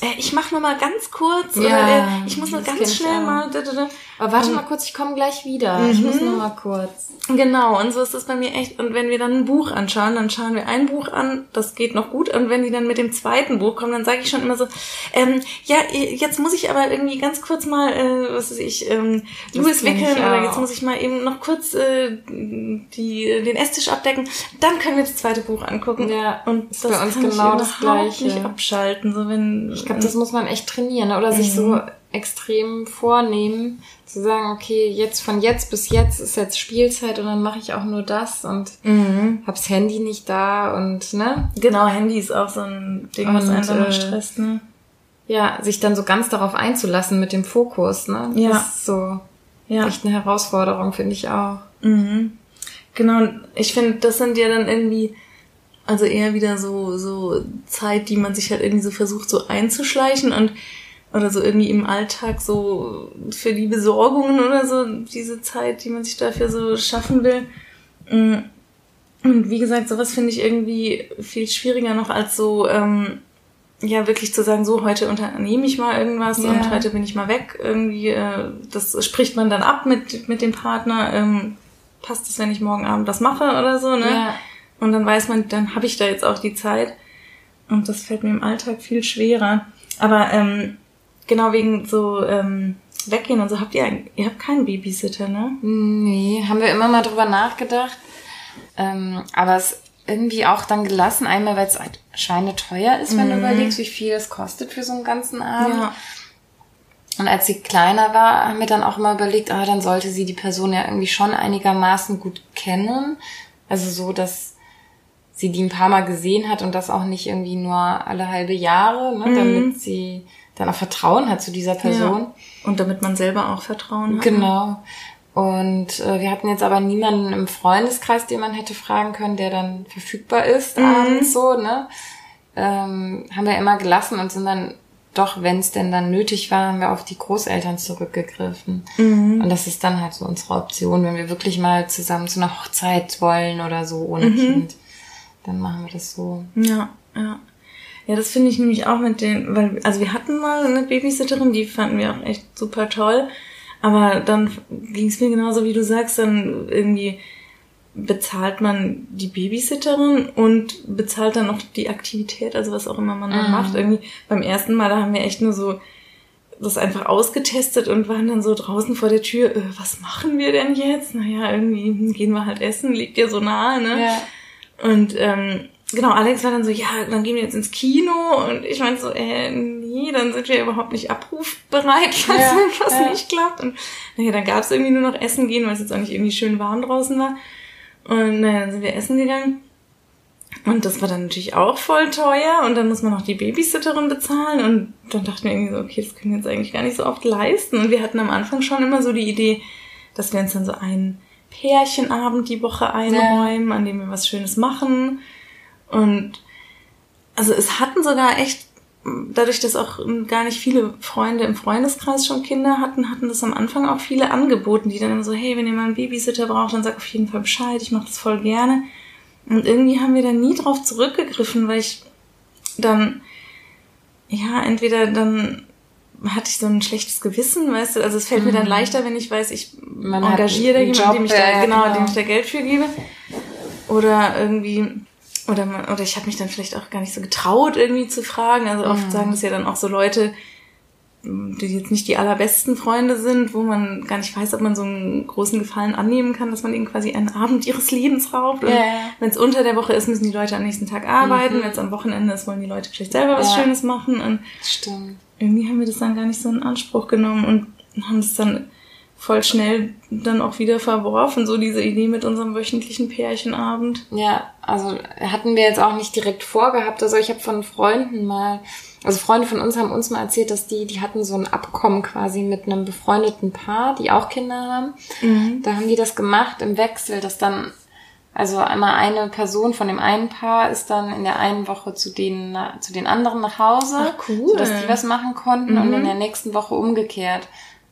B: äh, ich mach nur mal ganz kurz ja, oder äh, ich muss nur ganz schnell mal. Da, da, da.
A: Aber warte mal kurz, ich komme gleich wieder. Mhm. Ich muss nur mal kurz.
B: Genau, und so ist das bei mir echt. Und wenn wir dann ein Buch anschauen, dann schauen wir ein Buch an, das geht noch gut. Und wenn die dann mit dem zweiten Buch kommen, dann sage ich schon immer so, ähm, ja, jetzt muss ich aber irgendwie ganz kurz mal, äh, was weiß ich, ähm, Louis wickeln oder jetzt muss ich mal eben noch kurz äh, die, den Esstisch abdecken. Dann können wir das zweite Buch angucken.
A: Ja, und das bei uns genau das Gleiche.
B: nicht abschalten. So wenn,
A: glaube, das muss man echt trainieren oder sich so mhm. extrem vornehmen, zu sagen, okay, jetzt von jetzt bis jetzt ist jetzt Spielzeit und dann mache ich auch nur das und mhm. hab's Handy nicht da und ne?
B: Genau, Handy ist auch so ein Ding, und, was einen dann äh, stresst, ne?
A: Ja, sich dann so ganz darauf einzulassen mit dem Fokus, ne?
B: Ja.
A: Das ist so ja. echt eine Herausforderung, finde ich auch.
B: Mhm. Genau, ich finde, das sind ja dann irgendwie also eher wieder so, so Zeit, die man sich halt irgendwie so versucht so einzuschleichen und oder so irgendwie im Alltag so für die Besorgungen oder so, diese Zeit, die man sich dafür so schaffen will. Mm. Und wie gesagt, sowas finde ich irgendwie viel schwieriger noch als so, ähm, ja, wirklich zu sagen, so, heute unternehme ich mal irgendwas ja. und heute bin ich mal weg. Irgendwie, äh, das spricht man dann ab mit, mit dem Partner. Ähm, passt es, wenn ich morgen Abend das mache oder so, ne? Ja. Und dann weiß man, dann habe ich da jetzt auch die Zeit. Und das fällt mir im Alltag viel schwerer. Aber ähm, genau wegen so ähm, weggehen und so habt ihr ihr habt keinen Babysitter, ne?
A: Nee, haben wir immer mal drüber nachgedacht. Ähm, aber es irgendwie auch dann gelassen, einmal weil es halt schweineteuer ist, wenn mhm. du überlegst, wie viel es kostet für so einen ganzen Abend. Ja. Und als sie kleiner war, haben wir dann auch immer überlegt, ah, dann sollte sie die Person ja irgendwie schon einigermaßen gut kennen. Also so, dass sie die ein paar Mal gesehen hat und das auch nicht irgendwie nur alle halbe Jahre, ne, mhm. damit sie dann auch Vertrauen hat zu dieser Person. Ja.
B: Und damit man selber auch Vertrauen
A: hat. Genau. Und äh, wir hatten jetzt aber niemanden im Freundeskreis, den man hätte fragen können, der dann verfügbar ist mhm. abends so, ne? Ähm, haben wir immer gelassen und sind dann doch, wenn es denn dann nötig war, haben wir auf die Großeltern zurückgegriffen. Mhm. Und das ist dann halt so unsere Option, wenn wir wirklich mal zusammen zu einer Hochzeit wollen oder so ohne mhm. Kind dann machen wir das so.
B: Ja, ja. Ja, das finde ich nämlich auch mit den, weil, also wir hatten mal eine Babysitterin, die fanden wir auch echt super toll. Aber dann ging es mir genauso, wie du sagst, dann irgendwie bezahlt man die Babysitterin und bezahlt dann noch die Aktivität, also was auch immer man dann mhm. macht. Irgendwie beim ersten Mal, da haben wir echt nur so das einfach ausgetestet und waren dann so draußen vor der Tür, äh, was machen wir denn jetzt? Naja, irgendwie gehen wir halt essen, liegt ja so nahe, ne? Ja. Und ähm, genau, Alex war dann so, ja, dann gehen wir jetzt ins Kino. Und ich meinte so, äh, nee, dann sind wir überhaupt nicht abrufbereit, [laughs] falls ja, irgendwas ja. nicht klappt. Und naja, dann gab es irgendwie nur noch Essen gehen, weil es jetzt auch nicht irgendwie schön warm draußen war. Und naja, dann sind wir essen gegangen. Und das war dann natürlich auch voll teuer und dann muss man noch die Babysitterin bezahlen und dann dachten wir irgendwie so, okay, das können wir jetzt eigentlich gar nicht so oft leisten. Und wir hatten am Anfang schon immer so die Idee, dass wir uns dann so einen Pärchenabend die Woche einräumen, ja. an dem wir was Schönes machen. Und also es hatten sogar echt, dadurch, dass auch gar nicht viele Freunde im Freundeskreis schon Kinder hatten, hatten das am Anfang auch viele angeboten, die dann immer so, hey, wenn ihr mal einen Babysitter braucht, dann sag auf jeden Fall Bescheid, ich mache das voll gerne. Und irgendwie haben wir dann nie drauf zurückgegriffen, weil ich dann, ja, entweder dann hatte ich so ein schlechtes Gewissen, weißt du, also es fällt mhm. mir dann mhm. leichter, wenn ich weiß, ich Man engagiere da jemanden, dem ich da, genau, genau, dem ich da Geld für gebe. Oder irgendwie, oder oder ich habe mich dann vielleicht auch gar nicht so getraut, irgendwie zu fragen. Also oft mhm. sagen das ja dann auch so Leute, die jetzt nicht die allerbesten Freunde sind, wo man gar nicht weiß, ob man so einen großen Gefallen annehmen kann, dass man ihnen quasi einen Abend ihres Lebens raubt. Yeah. wenn es unter der Woche ist, müssen die Leute am nächsten Tag arbeiten. Mhm. Wenn es am Wochenende ist, wollen die Leute vielleicht selber was ja. Schönes machen. Und
A: Stimmt
B: irgendwie haben wir das dann gar nicht so in Anspruch genommen und haben es dann voll schnell dann auch wieder verworfen, so diese Idee mit unserem wöchentlichen Pärchenabend.
A: Ja, also hatten wir jetzt auch nicht direkt vorgehabt. Also ich habe von Freunden mal, also Freunde von uns haben uns mal erzählt, dass die, die hatten so ein Abkommen quasi mit einem befreundeten Paar, die auch Kinder haben. Mhm. Da haben die das gemacht im Wechsel, dass dann also einmal eine Person von dem einen Paar ist dann in der einen Woche zu den, zu den anderen nach Hause,
B: Ach, cool.
A: sodass die was machen konnten mhm. und in der nächsten Woche umgekehrt.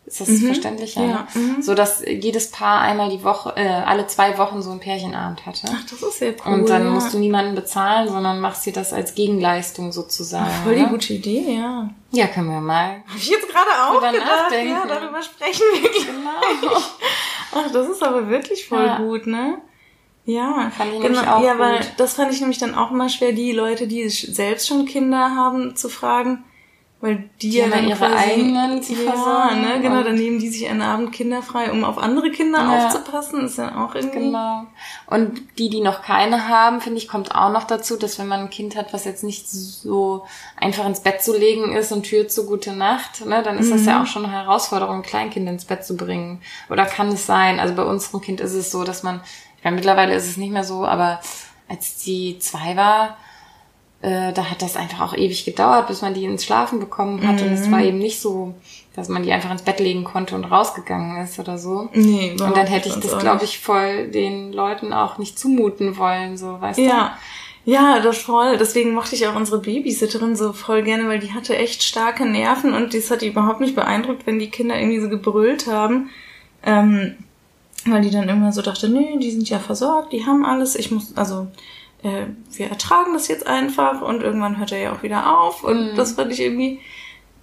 A: Ist das mhm. verständlicher? Ja. Mhm. So dass jedes Paar einmal die Woche, äh, alle zwei Wochen so einen Pärchenabend hatte.
B: Ach, das ist ja cool.
A: Und dann
B: ja.
A: musst du niemanden bezahlen, sondern machst dir das als Gegenleistung sozusagen. Ach,
B: voll die ne? gute Idee, ja.
A: Ja, können wir mal.
B: Hab ich jetzt gerade auch gedacht. Nachdenken. Ja, darüber sprechen wir gleich. Genau. [laughs] Ach, das ist aber wirklich voll ja. gut, ne? Ja, fand ich genau, auch ja, gut. weil das fand ich nämlich dann auch immer schwer, die Leute, die selbst schon Kinder haben, zu fragen, weil die, die ja dann ihre quasi, eigenen zu ja, ne, genau, dann nehmen die sich einen Abend kinderfrei, um auf andere Kinder ja. aufzupassen, ist ja auch irgendwie. Genau.
A: Und die, die noch keine haben, finde ich, kommt auch noch dazu, dass wenn man ein Kind hat, was jetzt nicht so einfach ins Bett zu legen ist und Tür zu gute Nacht, ne, dann ist mhm. das ja mhm. auch schon eine Herausforderung, ein Kleinkind ins Bett zu bringen. Oder kann es sein? Also bei unserem Kind ist es so, dass man, meine, mittlerweile ist es nicht mehr so, aber als die zwei war, äh, da hat das einfach auch ewig gedauert, bis man die ins Schlafen bekommen hat. Mhm. Und es mhm. war eben nicht so, dass man die einfach ins Bett legen konnte und rausgegangen ist oder so. Nee, und dann hätte ich das, glaube ich, voll den Leuten auch nicht zumuten wollen, so, weißt
B: ja. du? Ja. Ja, das voll. Deswegen mochte ich auch unsere Babysitterin so voll gerne, weil die hatte echt starke Nerven und das hat die überhaupt nicht beeindruckt, wenn die Kinder irgendwie so gebrüllt haben. Ähm, weil die dann immer so dachte, nö, die sind ja versorgt, die haben alles, ich muss, also äh, wir ertragen das jetzt einfach und irgendwann hört er ja auch wieder auf und mhm. das fand ich irgendwie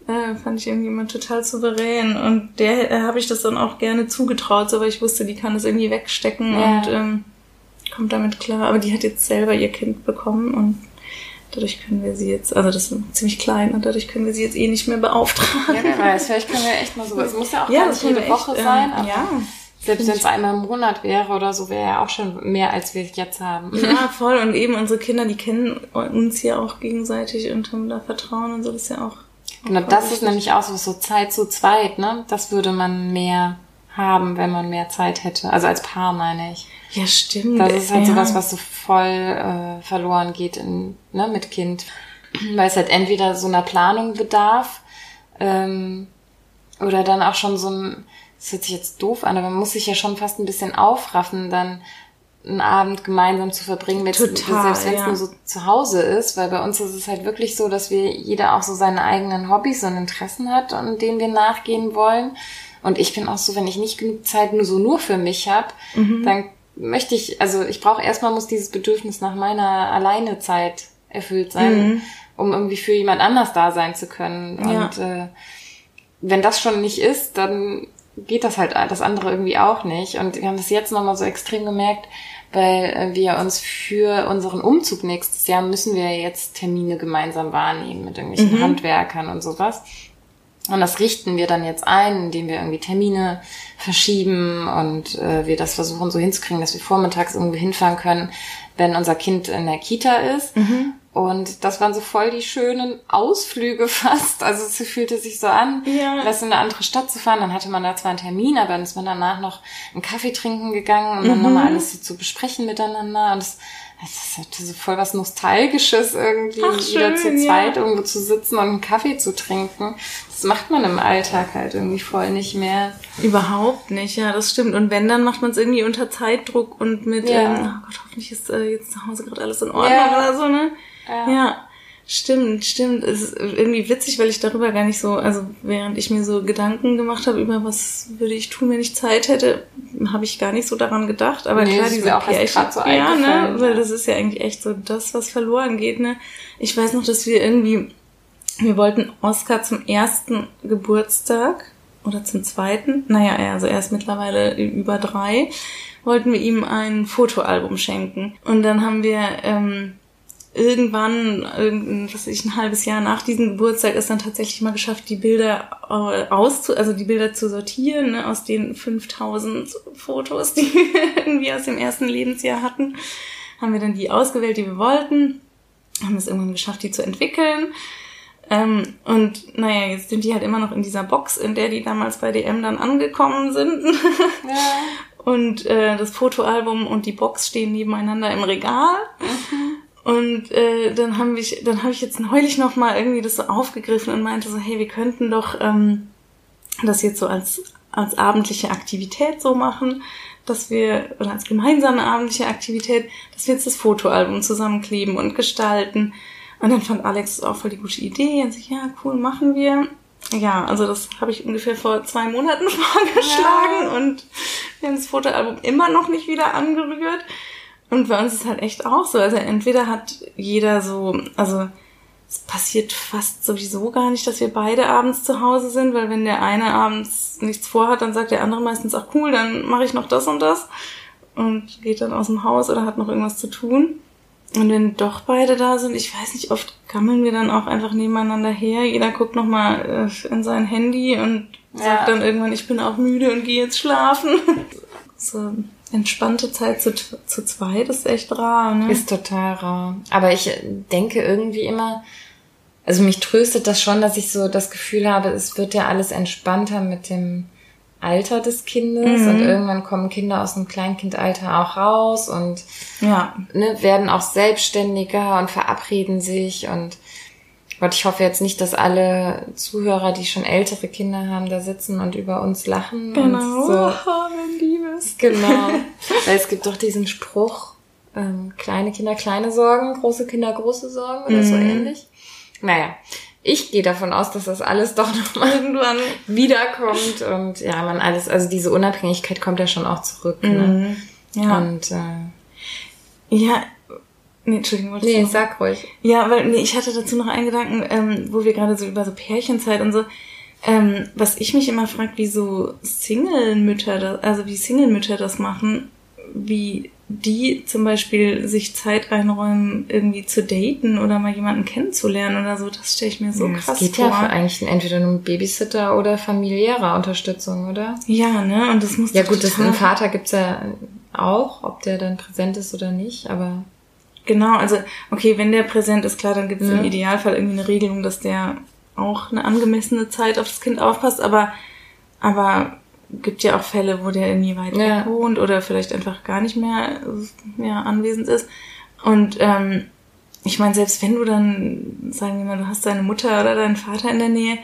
B: äh, fand ich irgendwie immer total souverän und der äh, habe ich das dann auch gerne zugetraut, so weil ich wusste, die kann das irgendwie wegstecken ja. und ähm, kommt damit klar. Aber die hat jetzt selber ihr Kind bekommen und dadurch können wir sie jetzt, also das ist ziemlich klein und dadurch können wir sie jetzt eh nicht mehr beauftragen.
A: Ja, wer weiß, vielleicht [laughs] können wir echt mal so, es muss ja auch ja, nicht jede Woche echt, sein, ähm, aber ja. Selbst wenn es einmal im Monat wäre oder so, wäre ja auch schon mehr, als wir jetzt haben.
B: Ja, voll. Und eben unsere Kinder, die kennen uns ja auch gegenseitig und haben da Vertrauen und so. Das ist ja auch.
A: Genau, das ist nämlich auch so, so Zeit zu zweit, ne? Das würde man mehr haben, wenn man mehr Zeit hätte. Also als Paar meine ich.
B: Ja, stimmt.
A: Das ist halt ja. sowas, was so voll äh, verloren geht in, ne, mit Kind. [clears throat] Weil es halt entweder so einer Planung bedarf ähm, oder dann auch schon so ein das hört sich jetzt doof an, aber man muss sich ja schon fast ein bisschen aufraffen, dann einen Abend gemeinsam zu verbringen, mit, Total, selbst wenn es ja. nur so zu Hause ist, weil bei uns ist es halt wirklich so, dass wir jeder auch so seine eigenen Hobbys und Interessen hat und denen wir nachgehen wollen. Und ich bin auch so, wenn ich nicht genug Zeit nur so nur für mich habe, mhm. dann möchte ich, also ich brauche erstmal muss dieses Bedürfnis nach meiner Alleinezeit erfüllt sein, mhm. um irgendwie für jemand anders da sein zu können. Ja. Und äh, wenn das schon nicht ist, dann geht das halt das andere irgendwie auch nicht. Und wir haben das jetzt nochmal so extrem gemerkt, weil äh, wir uns für unseren Umzug nächstes Jahr müssen wir jetzt Termine gemeinsam wahrnehmen mit irgendwelchen mhm. Handwerkern und sowas. Und das richten wir dann jetzt ein, indem wir irgendwie Termine verschieben und äh, wir das versuchen so hinzukriegen, dass wir vormittags irgendwie hinfahren können, wenn unser Kind in der Kita ist. Mhm. Und das waren so voll die schönen Ausflüge [laughs] fast. Also es fühlte sich so an, ja. das in eine andere Stadt zu fahren. Dann hatte man da zwar einen Termin, aber dann ist man danach noch einen Kaffee trinken gegangen und dann mhm. nochmal alles so zu besprechen miteinander. Und das, das hatte so voll was Nostalgisches irgendwie, Ach, schön, wieder zu zweit ja. irgendwo zu sitzen und einen Kaffee zu trinken. Das macht man im Alltag halt irgendwie voll nicht mehr.
B: Überhaupt nicht, ja, das stimmt. Und wenn, dann macht man es irgendwie unter Zeitdruck und mit, ja. ähm, oh Gott, hoffentlich ist äh, jetzt zu Hause gerade alles in Ordnung ja. oder so, ne? Ja. ja. Stimmt, stimmt. Es ist irgendwie witzig, weil ich darüber gar nicht so, also während ich mir so Gedanken gemacht habe über was würde ich tun, wenn ich Zeit hätte, habe ich gar nicht so daran gedacht. Aber nee, klar, diese Pärchen, so ja, ne, weil das ist ja eigentlich echt so das, was verloren geht, ne. Ich weiß noch, dass wir irgendwie, wir wollten Oscar zum ersten Geburtstag oder zum zweiten, naja, also er ist mittlerweile über drei, wollten wir ihm ein Fotoalbum schenken. Und dann haben wir ähm, irgendwann, irgend, was ich, ein halbes Jahr nach diesem Geburtstag ist dann tatsächlich mal geschafft, die Bilder äh, auszu, also die Bilder zu sortieren, ne, aus den 5000 Fotos, [laughs] die wir irgendwie aus dem ersten Lebensjahr hatten, haben wir dann die ausgewählt, die wir wollten, haben es irgendwann geschafft, die zu entwickeln. Ähm, und naja, jetzt sind die halt immer noch in dieser Box, in der die damals bei DM dann angekommen sind. [laughs] Ja. Und äh, das Fotoalbum und die Box stehen nebeneinander im Regal. Mhm. Und äh, dann haben ich, dann habe ich jetzt neulich noch mal irgendwie das so aufgegriffen und meinte so, hey, wir könnten doch ähm, das jetzt so als als abendliche Aktivität so machen, dass wir oder als gemeinsame abendliche Aktivität, dass wir jetzt das Fotoalbum zusammenkleben und gestalten. Und dann fand Alex das auch voll die gute Idee und sich, ja, cool, machen wir. ja, also das habe ich ungefähr vor zwei Monaten [laughs] vorgeschlagen ja. und wir haben das Fotoalbum immer noch nicht wieder angerührt. Und bei uns ist halt echt auch so. Also entweder hat jeder so, also es passiert fast sowieso gar nicht, dass wir beide abends zu Hause sind, weil wenn der eine abends nichts vorhat, dann sagt der andere meistens auch cool, dann mache ich noch das und das und geht dann aus dem Haus oder hat noch irgendwas zu tun. Und wenn doch beide da sind, ich weiß nicht, oft gammeln wir dann auch einfach nebeneinander her. Jeder guckt nochmal äh, in sein Handy und sagt dann irgendwann, ich bin auch müde und gehe jetzt schlafen. [laughs] so entspannte Zeit zu, zu zweit ist echt rar, ne?
A: Ist total rar. Aber ich denke irgendwie immer, also mich tröstet das schon, dass ich so das Gefühl habe, es wird ja alles entspannter mit dem Alter des Kindes mhm. und irgendwann kommen Kinder aus dem Kleinkindalter auch raus und ja. ne, werden auch selbstständiger und verabreden sich und Gott, ich hoffe jetzt nicht, dass alle Zuhörer, die schon ältere Kinder haben, da sitzen und über uns lachen. Genau, so. [laughs] mein Liebes. Genau. [laughs] Weil es gibt doch diesen Spruch, ähm, kleine Kinder kleine Sorgen, große Kinder große Sorgen oder mhm. so ähnlich. Naja, ich gehe davon aus, dass das alles doch nochmal irgendwann wiederkommt und ja, man alles, also diese Unabhängigkeit kommt ja schon auch zurück. Ne? Mhm. Ja. Und äh,
B: ja, Nee, Entschuldigung, wollte Nee, sag ruhig. Ja, weil nee, ich hatte dazu noch einen Gedanken, ähm, wo wir gerade so über so Pärchenzeit und so, ähm, was ich mich immer frage, wie so Single-Mütter, also wie Single-Mütter das machen, wie die zum Beispiel sich Zeit reinräumen, irgendwie zu daten oder mal jemanden kennenzulernen oder so, das stelle ich mir so ja, krass vor.
A: Es geht vor. ja für eigentlich entweder um Babysitter oder familiäre Unterstützung, oder?
B: Ja, ne? Und das muss
A: Ja gut, das einen Vater gibt's ja auch, ob der dann präsent ist oder nicht, aber
B: Genau, also okay, wenn der präsent ist, klar, dann gibt es ja. im Idealfall irgendwie eine Regelung, dass der auch eine angemessene Zeit auf das Kind aufpasst, aber aber gibt ja auch Fälle, wo der irgendwie weit ja. weg wohnt oder vielleicht einfach gar nicht mehr ja, anwesend ist. Und ähm, ich meine, selbst wenn du dann, sagen wir mal, du hast deine Mutter oder deinen Vater in der Nähe,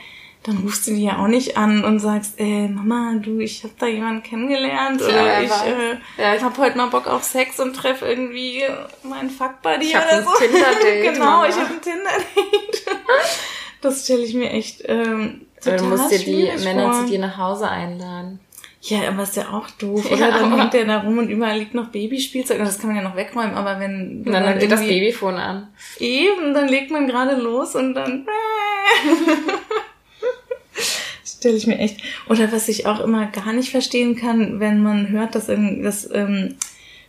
B: dann rufst du die ja auch nicht an und sagst, ey, Mama, du, ich habe da jemanden kennengelernt ja, oder ich äh, ja, ich habe heute mal Bock auf Sex und treff irgendwie meinen Fuckbuddy ich oder so. Tinder-Date. [laughs] genau, Mama. ich habe ein Tinder-Date. [laughs] das stelle ich mir echt ähm,
A: total Du musst dir die Männer zu dir nach Hause einladen.
B: Ja, aber ist ja auch doof, [laughs] oder? Ja, dann hängt der da rum und überall liegt noch Babyspielzeug das kann man ja noch wegräumen, aber wenn...
A: Dann, dann geht das Babyfon an.
B: Eben, dann legt man gerade los und dann... stelle ich mir echt. Oder was ich auch immer gar nicht verstehen kann, wenn man hört, dass, dass ähm,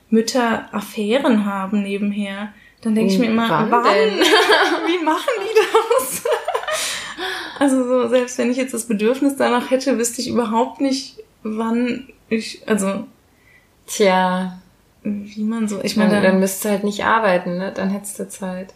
B: Mütter Affären haben nebenher. Dann denke ich mir immer, wann? wann? [laughs] Wie machen die das? also so, selbst wenn ich jetzt das Bedürfnis danach hätte, wüsste ich überhaupt nicht, wann ich, also.
A: Tja.
B: Wie man so,
A: ich meine. Dann, dann müsstest du halt nicht arbeiten, ne? Dann hättest du Zeit.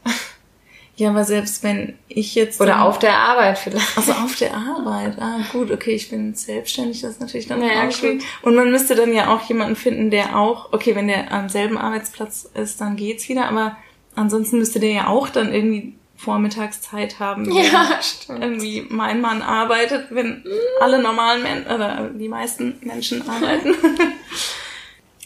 B: Ja, aber selbst wenn ich jetzt.
A: Oder auf der Arbeit vielleicht.
B: Also auf der Arbeit. Ah, gut, okay, ich bin selbstständig, das ist natürlich dann naja, auch gut. Und man müsste dann ja auch jemanden finden, der auch, okay, wenn der am selben Arbeitsplatz ist, dann geht's wieder, aber ansonsten müsste der ja auch dann irgendwie Vormittagszeit haben. Ja, [laughs] stimmt. Irgendwie mein Mann arbeitet, wenn alle normalen Menschen, oder die meisten Menschen arbeiten. [laughs]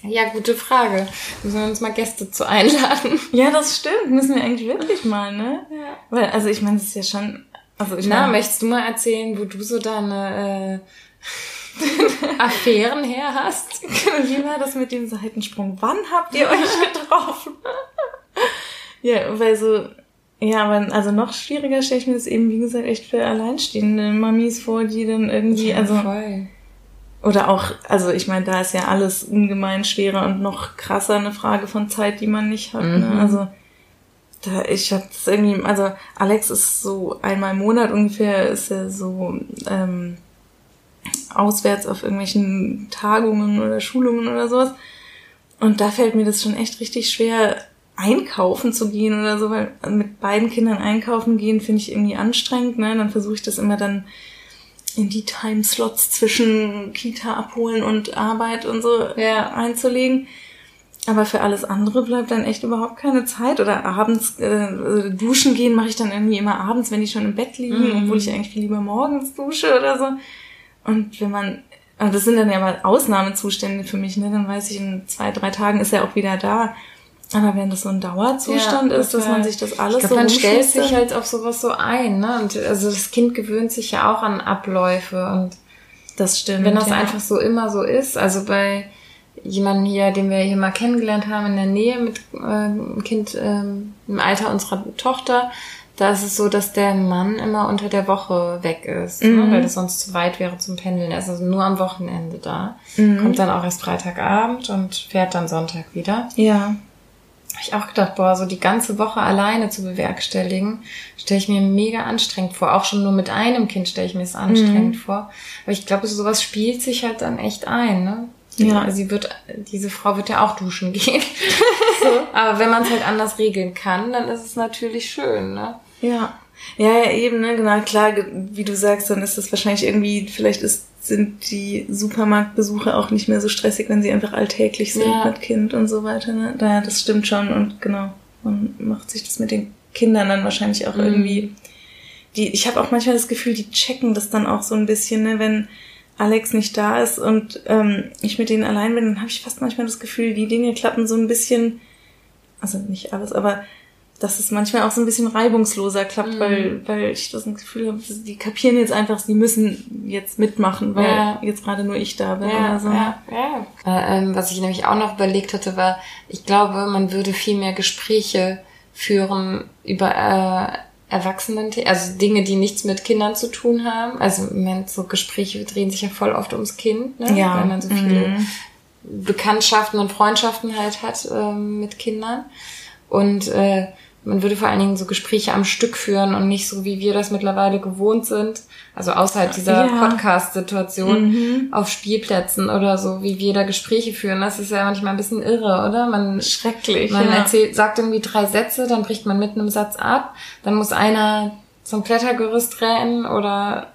A: Ja, gute Frage. Müssen wir uns mal Gäste zu einladen. [laughs]
B: Ja, das stimmt. Müssen wir eigentlich wirklich mal, ne? Ja. Weil, also ich meine, das ist ja schon. Also ich
A: Na, mein, möchtest du mal erzählen, wo du so deine äh, [laughs] Affären her hast?
B: Wie war das mit dem Seitensprung? Wann habt ihr euch [laughs] getroffen? ja, weil so, ja, aber also noch schwieriger stelle ich mir das eben, wie gesagt, echt für alleinstehende Mamis vor, die dann irgendwie, ja, also. Voll oder auch, also ich meine, da ist ja alles ungemein schwerer und noch krasser eine Frage von Zeit, die man nicht hat. Ne? Mhm. Ne? Also da, ich hab das irgendwie, also Alex ist so einmal im Monat ungefähr, ist er so ähm, auswärts auf irgendwelchen Tagungen oder Schulungen oder sowas. Und da fällt mir das schon echt richtig schwer, einkaufen zu gehen oder so, weil mit beiden Kindern einkaufen gehen finde ich irgendwie anstrengend. Ne? Dann versuche ich das immer dann in die Timeslots zwischen Kita abholen und Arbeit und so ja. einzulegen. Aber für alles andere bleibt dann echt überhaupt keine Zeit. Oder abends äh, duschen gehen mache ich dann irgendwie immer abends, wenn die schon im Bett liegen, mhm. obwohl ich eigentlich viel lieber morgens dusche oder so. Und wenn man, das sind dann ja mal Ausnahmezustände für mich, ne? Dann weiß ich, in zwei, drei Tagen ist er auch wieder da. Aber wenn das so ein Dauerzustand ja, ist, dass man sich das alles ich glaub,
A: so Man stellt sich halt auf sowas so ein, ne? Und also das Kind gewöhnt sich ja auch an Abläufe und das stimmt. Wenn das ja. einfach so immer so ist, also bei jemanden hier, den wir hier mal kennengelernt haben in der Nähe mit äh, einem Kind ähm, im Alter unserer Tochter, da ist es so, dass der Mann immer unter der Woche weg ist, ne? mhm. ne? weil das sonst zu weit wäre zum Pendeln. Er ist also nur am Wochenende da. Mhm. Kommt dann auch erst Freitagabend und fährt dann Sonntag wieder. Ja habe ich auch gedacht, boah, so die ganze Woche alleine zu bewerkstelligen, stelle ich mir mega anstrengend vor. Auch schon nur mit einem Kind stelle ich mir es anstrengend mhm. vor. Aber ich glaube, sowas spielt sich halt dann echt ein, ne? Ja. Sie wird, diese Frau wird ja auch duschen [laughs] gehen. so. Aber wenn man es halt anders regeln kann, dann ist es natürlich schön, ne?
B: Ja. Ja, ja, eben, ne, genau, klar, wie du sagst, dann ist das wahrscheinlich irgendwie, vielleicht ist sind die Supermarktbesuche auch nicht mehr so stressig, wenn sie einfach alltäglich sind ja. mit Kind und so weiter. Ne? Daher, das stimmt schon und genau, man macht sich das mit den Kindern dann wahrscheinlich auch mhm. irgendwie. Die, ich habe auch manchmal das Gefühl, die checken das dann auch so ein bisschen, ne? wenn Alex nicht da ist und ähm, ich mit denen allein bin, dann habe ich fast manchmal das Gefühl, die Dinge klappen so ein bisschen, also nicht alles, aber dass es manchmal auch so ein bisschen reibungsloser klappt, mhm. weil, weil ich das Gefühl habe, die kapieren jetzt einfach, die müssen jetzt mitmachen, weil ja. jetzt gerade nur ich da bin ja, oder so. Ja,
A: ja. Äh, ähm, was ich nämlich auch noch überlegt hatte, war, ich glaube, man würde viel mehr Gespräche führen über äh, Erwachsenen, also Dinge, die nichts mit Kindern zu tun haben. Also man, so Gespräche drehen sich ja voll oft ums Kind, ne? ja. weil man so viele mhm. Bekanntschaften und Freundschaften halt hat äh, mit Kindern. Und äh, man würde vor allen Dingen so Gespräche am Stück führen und nicht so, wie wir das mittlerweile gewohnt sind. Also außerhalb dieser ja. Podcast-Situation mhm. auf Spielplätzen oder so, wie wir da Gespräche führen. Das ist ja manchmal ein bisschen irre, oder? Man, Schrecklich. Man ja. erzählt, sagt irgendwie drei Sätze, dann bricht man mitten im Satz ab. Dann muss einer zum Klettergerüst rennen oder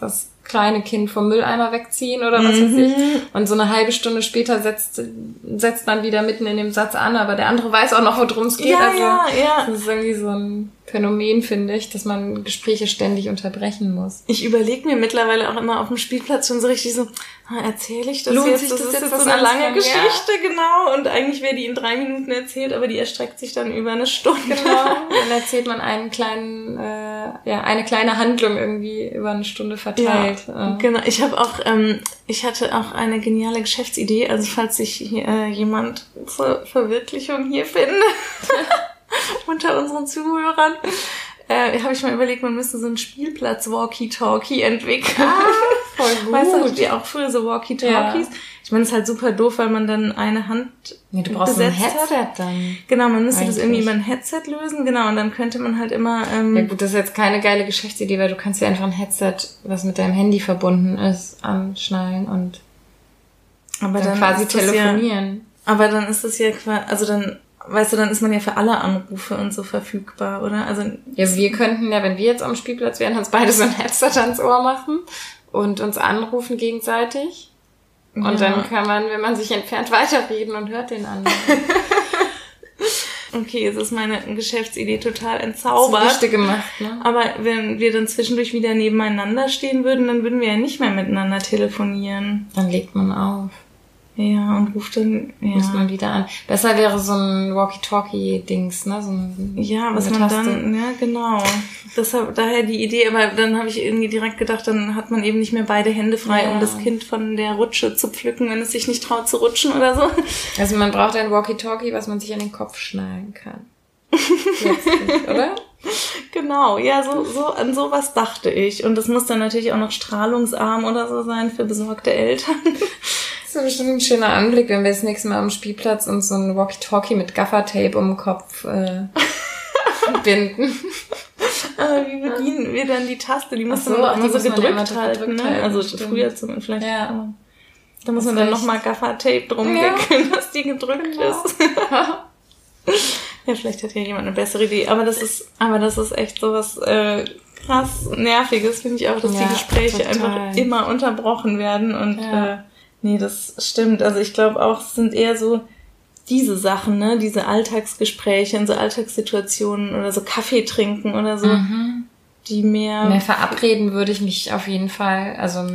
A: das kleine Kind vom Mülleimer wegziehen oder was mhm. weiß ich. Mhm. Und so eine halbe Stunde später setzt, setzt man wieder mitten in dem Satz an, aber der andere weiß auch noch, worum es geht. Ja, also, ja, ja. Das ist irgendwie so ein Phänomen, finde ich, dass man Gespräche ständig unterbrechen muss.
B: Ich überlege mir mittlerweile auch immer auf dem Spielplatz schon so richtig so, ah, erzähle ich das Lohnt jetzt? Sich das, das ist jetzt so eine lange Geschichte, ja. genau. Und eigentlich wäre die in drei Minuten erzählt, aber die erstreckt sich dann über eine Stunde. Genau. [laughs]
A: Dann erzählt man einen kleinen, äh, ja, eine kleine Handlung irgendwie über eine Stunde verteilt.
B: Ja, genau. Ich habe auch, ähm, ich hatte auch eine geniale Geschäftsidee. Also falls sich äh, jemand zur Verwirklichung hier findet. [laughs] [laughs] unter unseren Zuhörern, äh, habe ich mal überlegt, man müsste so einen Spielplatz Walkie-Talkie entwickeln. Ah, voll gut. [laughs] Weißt du, die auch früher so Walkie-Talkies. Ja. Ich meine, es ist halt super doof, weil man dann eine Hand nee, du brauchst ein Headset hat. dann. Genau, man müsste Eigentlich. das irgendwie über ein Headset lösen, genau, und dann könnte man halt immer. Ähm,
A: ja gut, das ist jetzt keine geile Geschäftsidee, weil du kannst ja einfach ein Headset, was mit deinem Handy verbunden ist, anschnallen und aber dann, dann quasi
B: telefonieren. Ja, aber dann ist das ja quasi, also dann weißt du, dann ist man ja für alle Anrufe und so verfügbar, oder? Also
A: ja, wir könnten ja, wenn wir jetzt am Spielplatz wären, uns beide so ein Headset ans Ohr machen und uns anrufen gegenseitig. Und ja. dann kann man, wenn man sich entfernt, weiterreden und hört den anderen. [laughs]
B: okay, jetzt ist meine Geschäftsidee total entzaubert. Das gemacht, ne? Aber wenn wir dann zwischendurch wieder nebeneinander stehen würden, dann würden wir ja nicht mehr miteinander telefonieren.
A: Dann legt man auf.
B: Ja, und ruft dann, ja.
A: Muss man wieder an. Besser wäre so ein Walkie-Talkie-Dings, ne? So ein,
B: ja, was man Taste. dann, ja, genau. Deshalb, daher die Idee, aber dann habe ich irgendwie direkt gedacht, dann hat man eben nicht mehr beide Hände frei, ja. um das Kind von der Rutsche zu pflücken, wenn es sich nicht traut zu rutschen oder so.
A: Also man braucht ein Walkie-Talkie, was man sich an den Kopf schnallen kann. Letztlich,
B: oder? [laughs] Genau, ja, so, so, an sowas dachte ich. Und das muss dann natürlich auch noch strahlungsarm oder so sein für besorgte Eltern.
A: Das ist bestimmt ein schöner Anblick, wenn wir das nächste Mal am Spielplatz uns so ein Walkie-Talkie mit Gaffertape um den Kopf äh, [laughs] binden.
B: Aber wie bedienen wir dann die Taste? Die muss so, man immer so gedrückt immer halten, ne? Also stimmt. früher zum vielleicht. Ja. Da muss man dann nochmal Gaffertape drum ja. wickeln, dass die gedrückt genau. ist. [laughs] ja, vielleicht hat hier jemand eine bessere Idee. Aber das ist, aber das ist echt sowas äh, krass Nerviges, finde ich auch, dass ja, die Gespräche total. einfach immer unterbrochen werden und ja. äh, Nee, das stimmt. Also ich glaube auch, es sind eher so diese Sachen, ne, diese Alltagsgespräche in so Alltagssituationen oder so Kaffee trinken oder so, mhm. die mehr.
A: Mehr verabreden würde ich mich auf jeden Fall. Also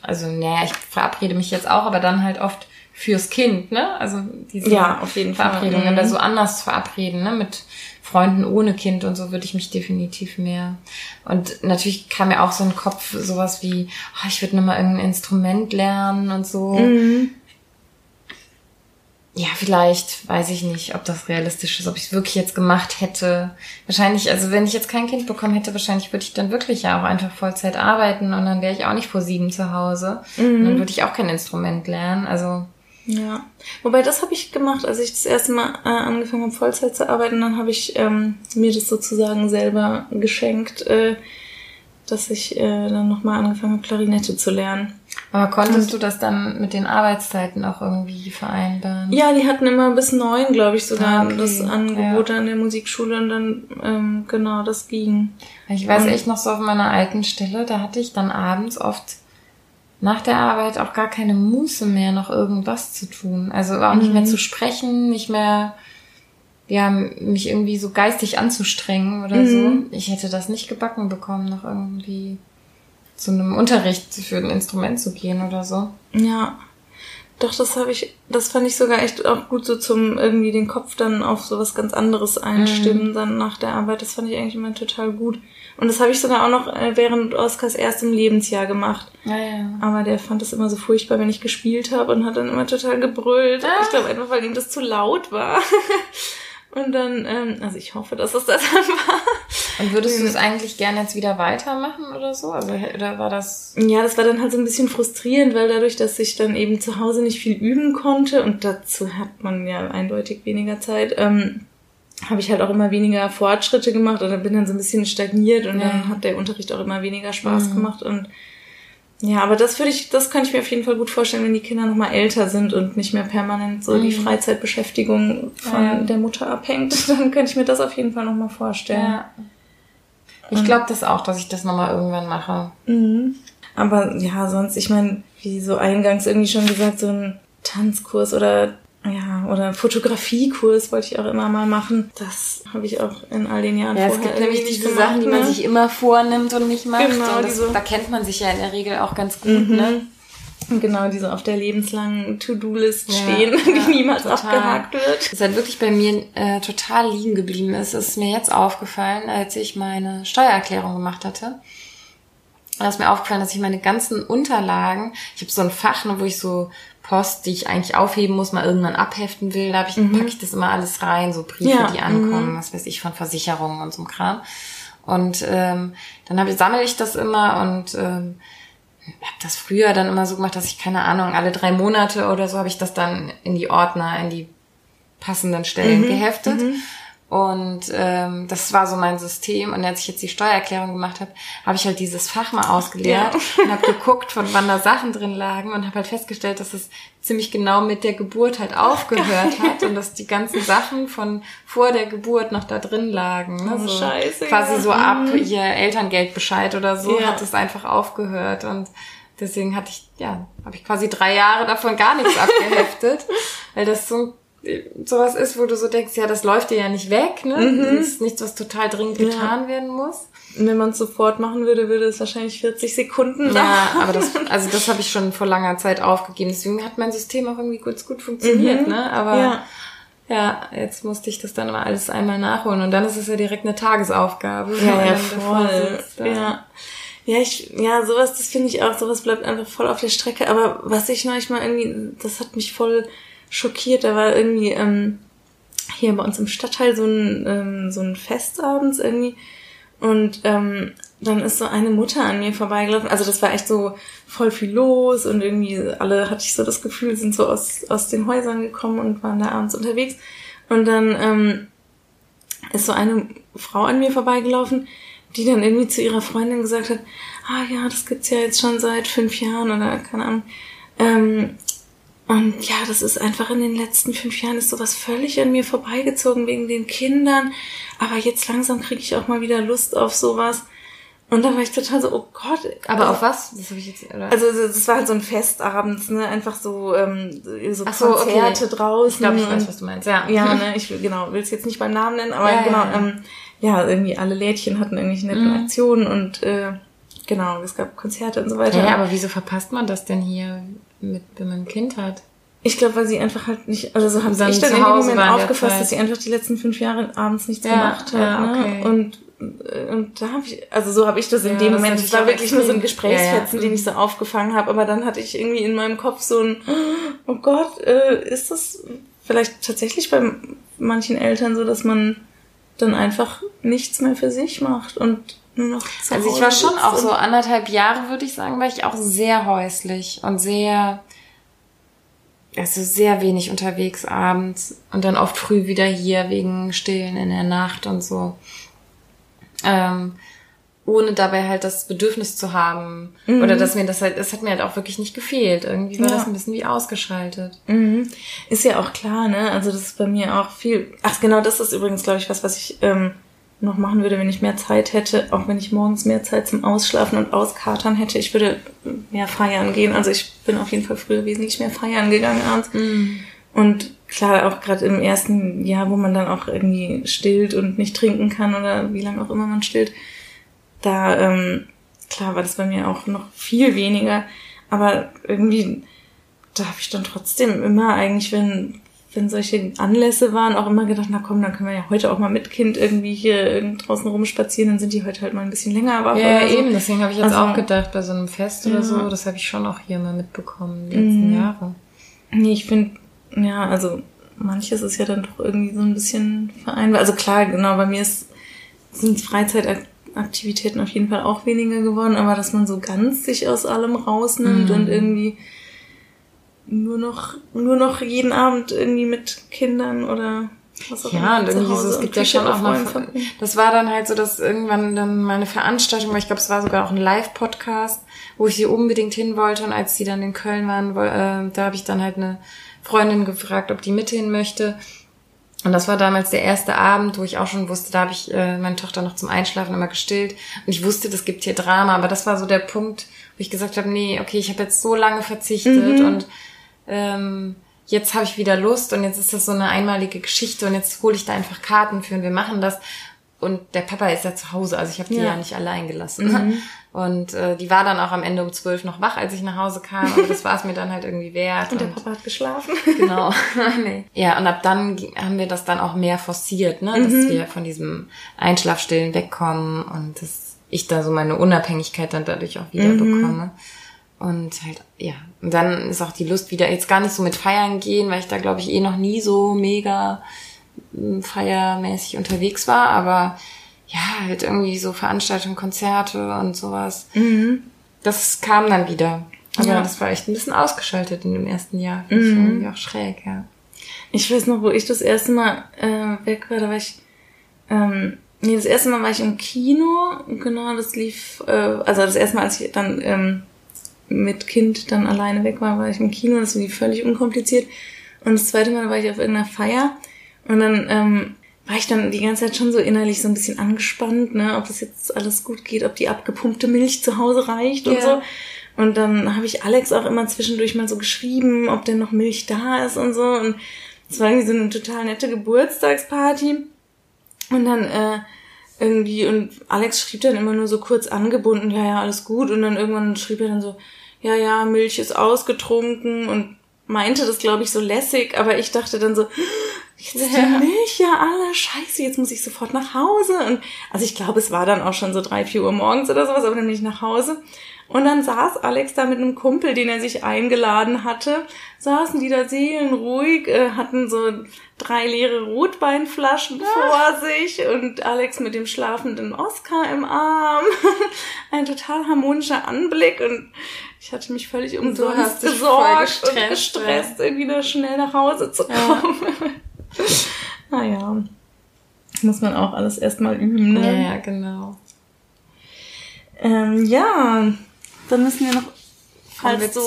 A: also naja, ich verabrede mich jetzt auch, aber dann halt oft fürs Kind, ne? Also diese
B: Ja, auf jeden Fall.
A: Verabredungen,
B: Mhm.
A: aber so anders verabreden, ne? Mit Freunden ohne Kind und so würde ich mich definitiv mehr. Und natürlich kam mir auch so ein Kopf sowas wie, oh, ich würde nochmal irgendein Instrument lernen und so.
B: Mhm.
A: Ja, vielleicht, weiß ich nicht, ob das realistisch ist, ob ich es wirklich jetzt gemacht hätte. Wahrscheinlich, also wenn ich jetzt kein Kind bekommen hätte, wahrscheinlich würde ich dann wirklich ja auch einfach Vollzeit arbeiten und dann wäre ich auch nicht vor sieben zu Hause. Und dann würde ich auch kein Instrument lernen. Also,
B: Ja. Wobei das habe ich gemacht, als ich das erste Mal äh, angefangen habe, Vollzeit zu arbeiten, dann habe ich ähm, mir das sozusagen selber geschenkt, äh, dass ich äh, dann nochmal angefangen habe, Klarinette zu lernen.
A: aber konntest du das dann mit den Arbeitszeiten auch irgendwie vereinbaren?
B: Ja, die hatten immer bis neun, glaube ich, sogar
A: Ah, okay.
B: das Angebot an der Musikschule und dann, ähm, genau, das ging.
A: Ich weiß
B: Und-
A: echt noch so auf meiner alten Stelle, da hatte ich dann abends oft nach der Arbeit auch gar keine Muße mehr, noch irgendwas zu tun. Also auch nicht mehr zu sprechen, nicht mehr, ja, mich irgendwie so geistig anzustrengen oder so. Ich hätte das nicht gebacken bekommen, noch irgendwie zu einem Unterricht für ein Instrument zu gehen oder so.
B: Ja. Doch, das habe ich, das fand ich sogar echt auch gut so zum irgendwie den Kopf dann auf sowas ganz anderes einstimmen, dann nach der Arbeit. Das fand ich eigentlich immer total gut. Und das habe ich sogar auch noch äh, während Oskars erstem Lebensjahr gemacht.
A: Ja, ja.
B: Aber der fand es immer so furchtbar, wenn ich gespielt habe und hat dann immer total gebrüllt.
A: Ah.
B: Ich glaube einfach, weil ihm das zu laut war. [laughs] Und dann, ähm, also ich hoffe, dass es das dann [laughs] war.
A: Und würdest du es eigentlich gerne jetzt wieder weitermachen oder so? Also, oder war das
B: Ja, das war dann halt so ein bisschen frustrierend, weil dadurch, dass ich dann eben zu Hause nicht viel üben konnte und dazu hat man ja eindeutig weniger Zeit, ähm, habe ich halt auch immer weniger Fortschritte gemacht oder bin dann so ein bisschen stagniert und
A: Ja.
B: dann hat der Unterricht auch immer weniger Spaß gemacht und ja, aber das würde ich, das könnte ich mir auf jeden Fall gut vorstellen, wenn die Kinder noch mal älter sind und nicht mehr permanent so die Freizeitbeschäftigung von
A: Ja.
B: der Mutter abhängt, [laughs] dann könnte ich mir das auf jeden Fall noch mal vorstellen.
A: Ja. Ich glaube das auch, dass ich das nochmal irgendwann mache.
B: Mhm. Aber ja, sonst, ich meine, wie so eingangs irgendwie schon gesagt, so ein Tanzkurs oder ja, oder Fotografiekurs wollte ich auch immer mal machen. Das habe ich auch in all den Jahren
A: Ja, es
B: vorher
A: gibt nämlich diese
B: gemacht,
A: Sachen, die man
B: ne?
A: sich immer vornimmt und nicht macht.
B: Genau,
A: und das,
B: diese-
A: da kennt man sich ja in der Regel auch ganz gut, ne?
B: Mhm. Genau, die so auf der lebenslangen To-Do-List
A: Ja,
B: stehen, [laughs]
A: ja,
B: die niemals
A: total.
B: abgehakt wird.
A: Das halt wirklich bei mir äh, total liegen geblieben ist, ist mir jetzt aufgefallen, als ich meine Steuererklärung gemacht hatte. Da ist mir aufgefallen, dass ich meine ganzen Unterlagen, ich habe so ein Fach, ne, wo ich so Post, die ich eigentlich aufheben muss, mal irgendwann abheften will, da hab ich, packe ich das immer alles rein, so Briefe,
B: Ja,
A: die ankommen, was weiß ich, von Versicherungen und so einem Kram. Und ähm, dann hab ich, sammle ich das immer und ähm, habe das früher dann immer so gemacht, dass ich keine Ahnung alle drei Monate oder so habe ich das dann in die Ordner, in die passenden Stellen geheftet. Und ähm, das war so mein System. Und als ich jetzt die Steuererklärung gemacht habe, habe ich halt dieses Fach mal ausgeleert und habe geguckt, von wann da Sachen drin lagen und habe halt festgestellt, dass es ziemlich genau mit der Geburt halt aufgehört hat und dass die ganzen Sachen von vor der Geburt noch da drin lagen. Ne?
B: Oh,
A: so
B: scheiße,
A: Quasi
B: ja.
A: so ab ihr Elterngeldbescheid oder so
B: Ja.
A: hat es einfach aufgehört und deswegen hatte ich, ja, habe ich quasi drei Jahre davon gar nichts [laughs] abgeheftet, weil das so sowas ist, wo du so denkst, ja, das läuft dir ja nicht weg, ne?
B: Mhm.
A: Das ist nichts, was total dringend getan werden muss.
B: Und wenn man es sofort machen würde, würde es wahrscheinlich 40 Sekunden dauern.
A: Ja, aber das, [laughs] also das habe ich schon vor langer Zeit aufgegeben. Deswegen hat mein System auch irgendwie ganz gut funktioniert, ne? Aber
B: Mhm. Ja.
A: ja. jetzt musste ich das dann immer alles einmal nachholen und dann ist es ja direkt eine Tagesaufgabe.
B: Ja, ja, voll.
A: sitzt, ja.
B: Ja. Ja, ich, ja, sowas, das finde ich auch, sowas bleibt einfach voll auf der Strecke. Aber was ich neulich mal irgendwie, das hat mich voll schockiert. Da war irgendwie ähm, hier bei uns im Stadtteil so ein, ähm, so ein Fest abends irgendwie. Und ähm, dann ist so eine Mutter an mir vorbeigelaufen. Also das war echt so voll viel los und irgendwie alle, hatte ich so das Gefühl, sind so aus, aus den Häusern gekommen und waren da abends unterwegs. Und dann ähm, ist so eine Frau an mir vorbeigelaufen, die dann irgendwie zu ihrer Freundin gesagt hat, ah ja, das gibt's ja jetzt schon seit fünf Jahren oder keine Ahnung. Ähm, und ja, das ist einfach in den letzten fünf Jahren ist sowas völlig an mir vorbeigezogen wegen den Kindern. Aber jetzt langsam kriege ich auch mal wieder Lust auf sowas. Und dann war ich total so, oh Gott.
A: Aber auf was? Das habe ich jetzt, oder?
B: Also das war halt so ein Fest abends, ne? Einfach so, ähm, so
A: Ach so, okay.
B: Konzerte draußen.
A: ich glaube, ich weiß, was du meinst, ja.
B: ja, ne, ich will, genau, will es jetzt nicht beim Namen nennen, aber
A: Ja, ja,
B: genau,
A: ja.
B: Ähm, ja, irgendwie alle Lädchen hatten irgendwelche netten
A: Mhm.
B: Aktionen und äh, genau, es gab Konzerte und so weiter.
A: Ja, aber wieso verpasst man das denn hier, mit, wenn man ein Kind hat?
B: Ich glaube, weil sie einfach halt nicht, also so haben
A: Dann
B: ich dann
A: zu
B: in dem Moment aufgefasst, dass sie einfach die letzten fünf Jahre abends nichts
A: Ja,
B: gemacht hat.
A: ja,
B: ne?
A: okay.
B: Und und da habe ich, also so habe ich das in
A: Ja,
B: dem
A: das
B: Moment, es war wirklich nur so ein. Gesprächsfetzen,
A: Ja, ja.
B: den ich so aufgefangen habe, aber dann hatte ich irgendwie in meinem Kopf so ein, oh Gott, äh, ist das vielleicht tatsächlich bei manchen Eltern so, dass man dann einfach nichts mehr für sich macht und nur noch zu
A: Also ich
B: Hause
A: war schon auch so anderthalb Jahre, würde ich sagen, war ich auch sehr häuslich und sehr, also sehr wenig unterwegs abends und dann oft früh wieder hier wegen Stillen in der Nacht und so. Ähm, ohne dabei halt das Bedürfnis zu haben. Oder dass mir das halt, es hat mir halt auch wirklich nicht gefehlt. Irgendwie war
B: Ja.
A: das ein bisschen wie ausgeschaltet.
B: Mhm. Ist ja auch klar, ne? Also das ist bei mir auch viel. Ach genau, das ist übrigens, glaube ich, was, was ich ähm, noch machen würde, wenn ich mehr Zeit hätte. Auch wenn ich morgens mehr Zeit zum Ausschlafen und Auskatern hätte. Ich würde mehr feiern gehen. Also ich bin auf jeden Fall früher wesentlich mehr feiern gegangen abends. Und klar, auch gerade im ersten Jahr, wo man dann auch irgendwie stillt und nicht trinken kann oder wie lange auch immer man stillt, da, ähm, klar war das bei mir auch noch viel weniger. Aber irgendwie, da habe ich dann trotzdem immer eigentlich, wenn, wenn solche Anlässe waren, auch immer gedacht, na komm, dann können wir ja heute auch mal mit Kind irgendwie hier draußen rumspazieren, dann sind die heute halt mal ein bisschen länger wach.
A: Ja,
B: oder so.
A: eben, deswegen habe ich jetzt
B: Also-
A: auch gedacht, bei so einem Fest oder
B: Ja.
A: so, das habe ich schon auch hier mal mitbekommen, die letzten Jahre.
B: Nee, ich finde, ja, also manches ist ja dann doch irgendwie so ein bisschen vereinbar. Also klar, genau, bei mir ist, sind Freizeitaktivitäten auf jeden Fall auch weniger geworden, aber dass man so ganz sich aus allem rausnimmt und irgendwie nur noch, nur noch jeden Abend irgendwie mit Kindern oder was auch
A: Ja, und irgendwie so, es gibt ja schon auch mal,
B: verbringen.
A: das war dann halt so, dass irgendwann dann mal eine Veranstaltung war, ich glaube, es war sogar auch ein Live-Podcast, wo ich sie unbedingt hin wollte und als die dann in Köln waren, äh, da habe ich dann halt eine Freundin gefragt, ob die mit hin möchte. Und das war damals der erste Abend, wo ich auch schon wusste, da habe ich äh, meine Tochter noch zum Einschlafen immer gestillt. Und ich wusste, das gibt hier Drama, aber das war so der Punkt, wo ich gesagt habe, nee, okay, ich habe jetzt so lange verzichtet und ähm, jetzt habe ich wieder Lust und jetzt ist das so eine einmalige Geschichte und jetzt hole ich da einfach Karten für und wir machen das. Und der Papa ist ja zu Hause, also ich habe die
B: Ja.
A: ja. nicht allein gelassen. [laughs] Und äh, die war dann auch am Ende um zwölf noch wach, als ich nach Hause kam. Aber das war es mir dann halt irgendwie wert.
B: Und der Papa hat geschlafen. [laughs]
A: Genau. [laughs] nee. Ja, und ab dann haben wir das dann auch mehr forciert, ne? dass wir von diesem Einschlafstillen wegkommen und dass ich da so meine Unabhängigkeit dann dadurch auch wieder bekomme. Und halt, ja. Und dann ist auch die Lust wieder jetzt gar nicht so mit Feiern gehen, weil ich da, glaube ich, eh noch nie so mega mm, feiermäßig unterwegs war, aber ja, halt irgendwie so Veranstaltungen, Konzerte und sowas. Das kam dann wieder. Aber
B: Ja.
A: das war echt ein bisschen ausgeschaltet in dem ersten Jahr. Finde ich irgendwie auch schräg, ja.
B: Ich weiß noch, wo ich das erste Mal äh, weg war, da war ich, ähm, nee, das erste Mal war ich im Kino, genau, das lief, äh, also das erste Mal, als ich dann ähm, mit Kind dann alleine weg war, war ich im Kino, das lief völlig unkompliziert. Und das zweite Mal war ich auf irgendeiner Feier und dann ähm, war ich dann die ganze Zeit schon so innerlich so ein bisschen angespannt, ne, ob das jetzt alles gut geht, ob die abgepumpte Milch zu Hause reicht und
A: Ja.
B: so. Und dann habe ich Alex auch immer zwischendurch mal so geschrieben, ob denn noch Milch da ist und so. Und es war irgendwie so eine total nette Geburtstagsparty. Und dann äh, irgendwie, und Alex schrieb dann immer nur so kurz angebunden, ja, ja, alles gut. Und dann irgendwann schrieb er dann so, ja, ja, Milch ist ausgetrunken und meinte das, glaube ich, so lässig, aber ich dachte dann so, jetzt ist die
A: Ja.
B: Milch ja alle, scheiße, jetzt muss ich sofort nach Hause. Und also ich glaube, es war dann auch schon so drei, vier Uhr morgens oder sowas, aber dann bin ich nach Hause. Und dann saß Alex da mit einem Kumpel, den er sich eingeladen hatte, saßen die da seelenruhig, äh, hatten so drei leere Rotweinflaschen vor sich und Alex mit dem schlafenden Oscar im Arm. [laughs] Ein total harmonischer Anblick und ich hatte mich völlig umsonst
A: voll
B: gesorgt und
A: gestresst,
B: irgendwie da schnell nach Hause zu kommen. [laughs] naja, muss man auch alles erstmal üben,
A: Ja,
B: ne?
A: ja, genau.
B: Ähm, ja, dann müssen wir noch, falls du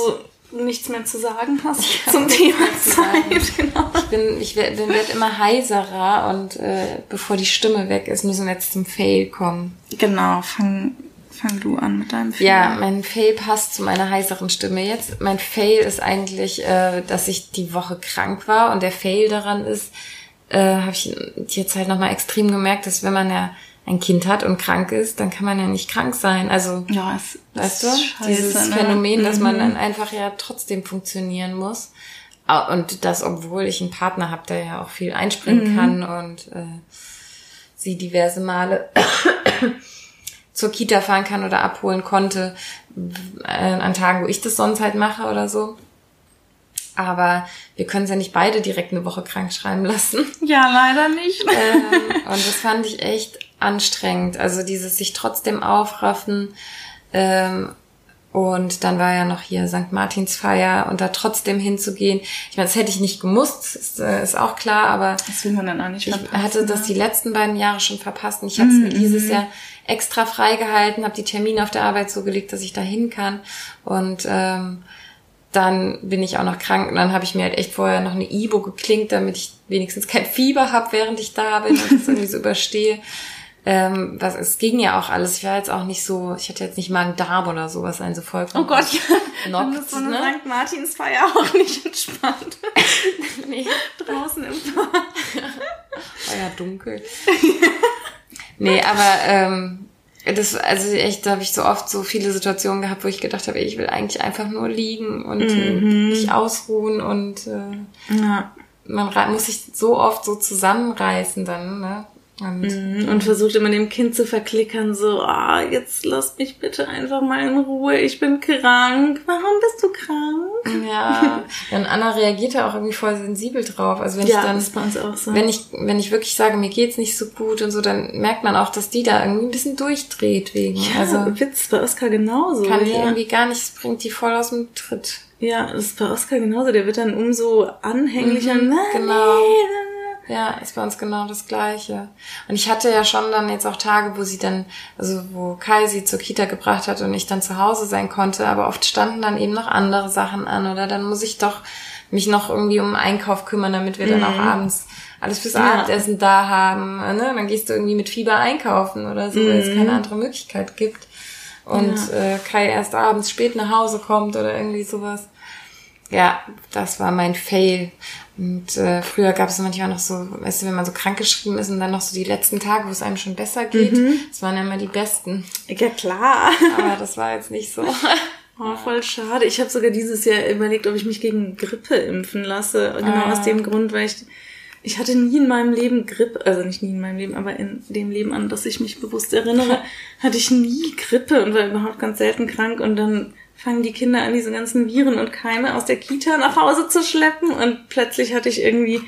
B: nichts mehr zu sagen hast [laughs] zum Thema. Zeit, genau.
A: Ich bin, ich werde werd immer heiserer und äh, bevor die Stimme weg ist, müssen wir jetzt zum Fail kommen.
B: Genau, fang, fang du an mit deinem Film.
A: Ja, mein Fail passt zu meiner heiseren Stimme jetzt. Mein Fail ist eigentlich, äh, dass ich die Woche krank war und der Fail daran ist, äh, habe ich jetzt halt nochmal extrem gemerkt, dass wenn man ja ein Kind hat und krank ist, dann kann man ja nicht krank sein. Also,
B: ja, es,
A: weißt du, scheiße, dieses ne? Phänomen, dass man mhm. dann einfach ja trotzdem funktionieren muss. Und das, obwohl ich einen Partner habe, der ja auch viel einspringen mhm. kann und äh, sie diverse Male [coughs] zur Kita fahren kann oder abholen konnte, äh, an Tagen, wo ich das sonst halt mache oder so. Aber wir können es ja nicht beide direkt eine Woche krank schreiben lassen.
B: Ja, leider nicht.
A: ähm, [laughs] und das fand ich echt anstrengend. Also dieses sich trotzdem aufraffen. Ähm, und dann war ja noch hier St. Martinsfeier und da trotzdem hinzugehen. Ich meine, das hätte ich nicht gemusst, ist, äh, ist auch klar, aber
B: das will man dann auch nicht
A: ich hatte das die letzten beiden Jahre schon verpasst. Und ich habe es mir mhm. dieses Jahr extra freigehalten, habe die Termine auf der Arbeit so gelegt, dass ich da hin kann. Und ähm, dann bin ich auch noch krank und dann habe ich mir halt echt vorher noch eine Ibo geklingt, damit ich wenigstens kein Fieber habe, während ich da bin und das irgendwie so überstehe. [laughs] Ähm, was, es ging ja auch alles. Ich war jetzt auch nicht so, ich hatte jetzt nicht mal einen Darm oder sowas, ein so vollkommen.
B: Oh Gott, ja. [laughs] Knockt, Dann ist so eine ne? St. Martinsfeier [laughs] auch nicht entspannt. [laughs] nee. Draußen im Park.
A: War ja dunkel. nee, aber ähm, das, also echt, da habe ich so oft so viele Situationen gehabt, wo ich gedacht habe, ich will eigentlich einfach nur liegen und mhm. mich ausruhen und äh, ja. man muss sich so oft so zusammenreißen dann, ne?
B: Und, mhm, und versucht immer dem Kind zu verklickern, so, ah, jetzt lass mich bitte einfach mal in Ruhe, ich bin krank. Warum bist du krank?
A: Ja, [laughs] und Anna reagiert da auch irgendwie voll sensibel drauf. Also wenn ja, ich dann,
B: das bei uns auch so.
A: wenn ich, wenn ich wirklich sage, mir geht's nicht so gut und so, dann merkt man auch, dass die da irgendwie ein bisschen durchdreht wegen.
B: Ja, also Witz bei Oskar genauso.
A: Kann die irgendwie gar nicht, bringt die voll aus dem Tritt.
B: Ja, das ist bei Oskar genauso. Der wird dann umso anhänglicher. Mhm,
A: genau. Nee, ja, ist bei uns genau das Gleiche. Und ich hatte ja schon dann jetzt auch Tage, wo sie dann, also wo Kai sie zur Kita gebracht hat und ich dann zu Hause sein konnte, aber oft standen dann eben noch andere Sachen an oder dann muss ich doch mich noch irgendwie um Einkauf kümmern, damit wir dann auch mhm. abends alles fürs ja. Abendessen da haben. Ne? Dann gehst du irgendwie mit Fieber einkaufen oder so, mhm. weil es keine andere Möglichkeit gibt. Und ja. äh, Kai erst abends spät nach Hause kommt oder irgendwie sowas. Ja, das war mein Fail. Und äh, früher gab es manchmal noch so, weißt du, wenn man so krank geschrieben ist und dann noch so die letzten Tage, wo es einem schon besser geht, mhm. das waren ja immer die besten.
B: Ja, klar.
A: Aber das war jetzt nicht so. [laughs]
B: Oh, voll schade. Ich habe sogar dieses Jahr überlegt, ob ich mich gegen Grippe impfen lasse. Genau ah. aus dem Grund, weil ich ich hatte nie in meinem Leben Grippe, also nicht nie in meinem Leben, aber in dem Leben, an das ich mich bewusst erinnere, [laughs] hatte ich nie Grippe und war überhaupt ganz selten krank und dann fangen die Kinder an, diese ganzen Viren und Keime aus der Kita nach Hause zu schleppen und plötzlich hatte ich irgendwie,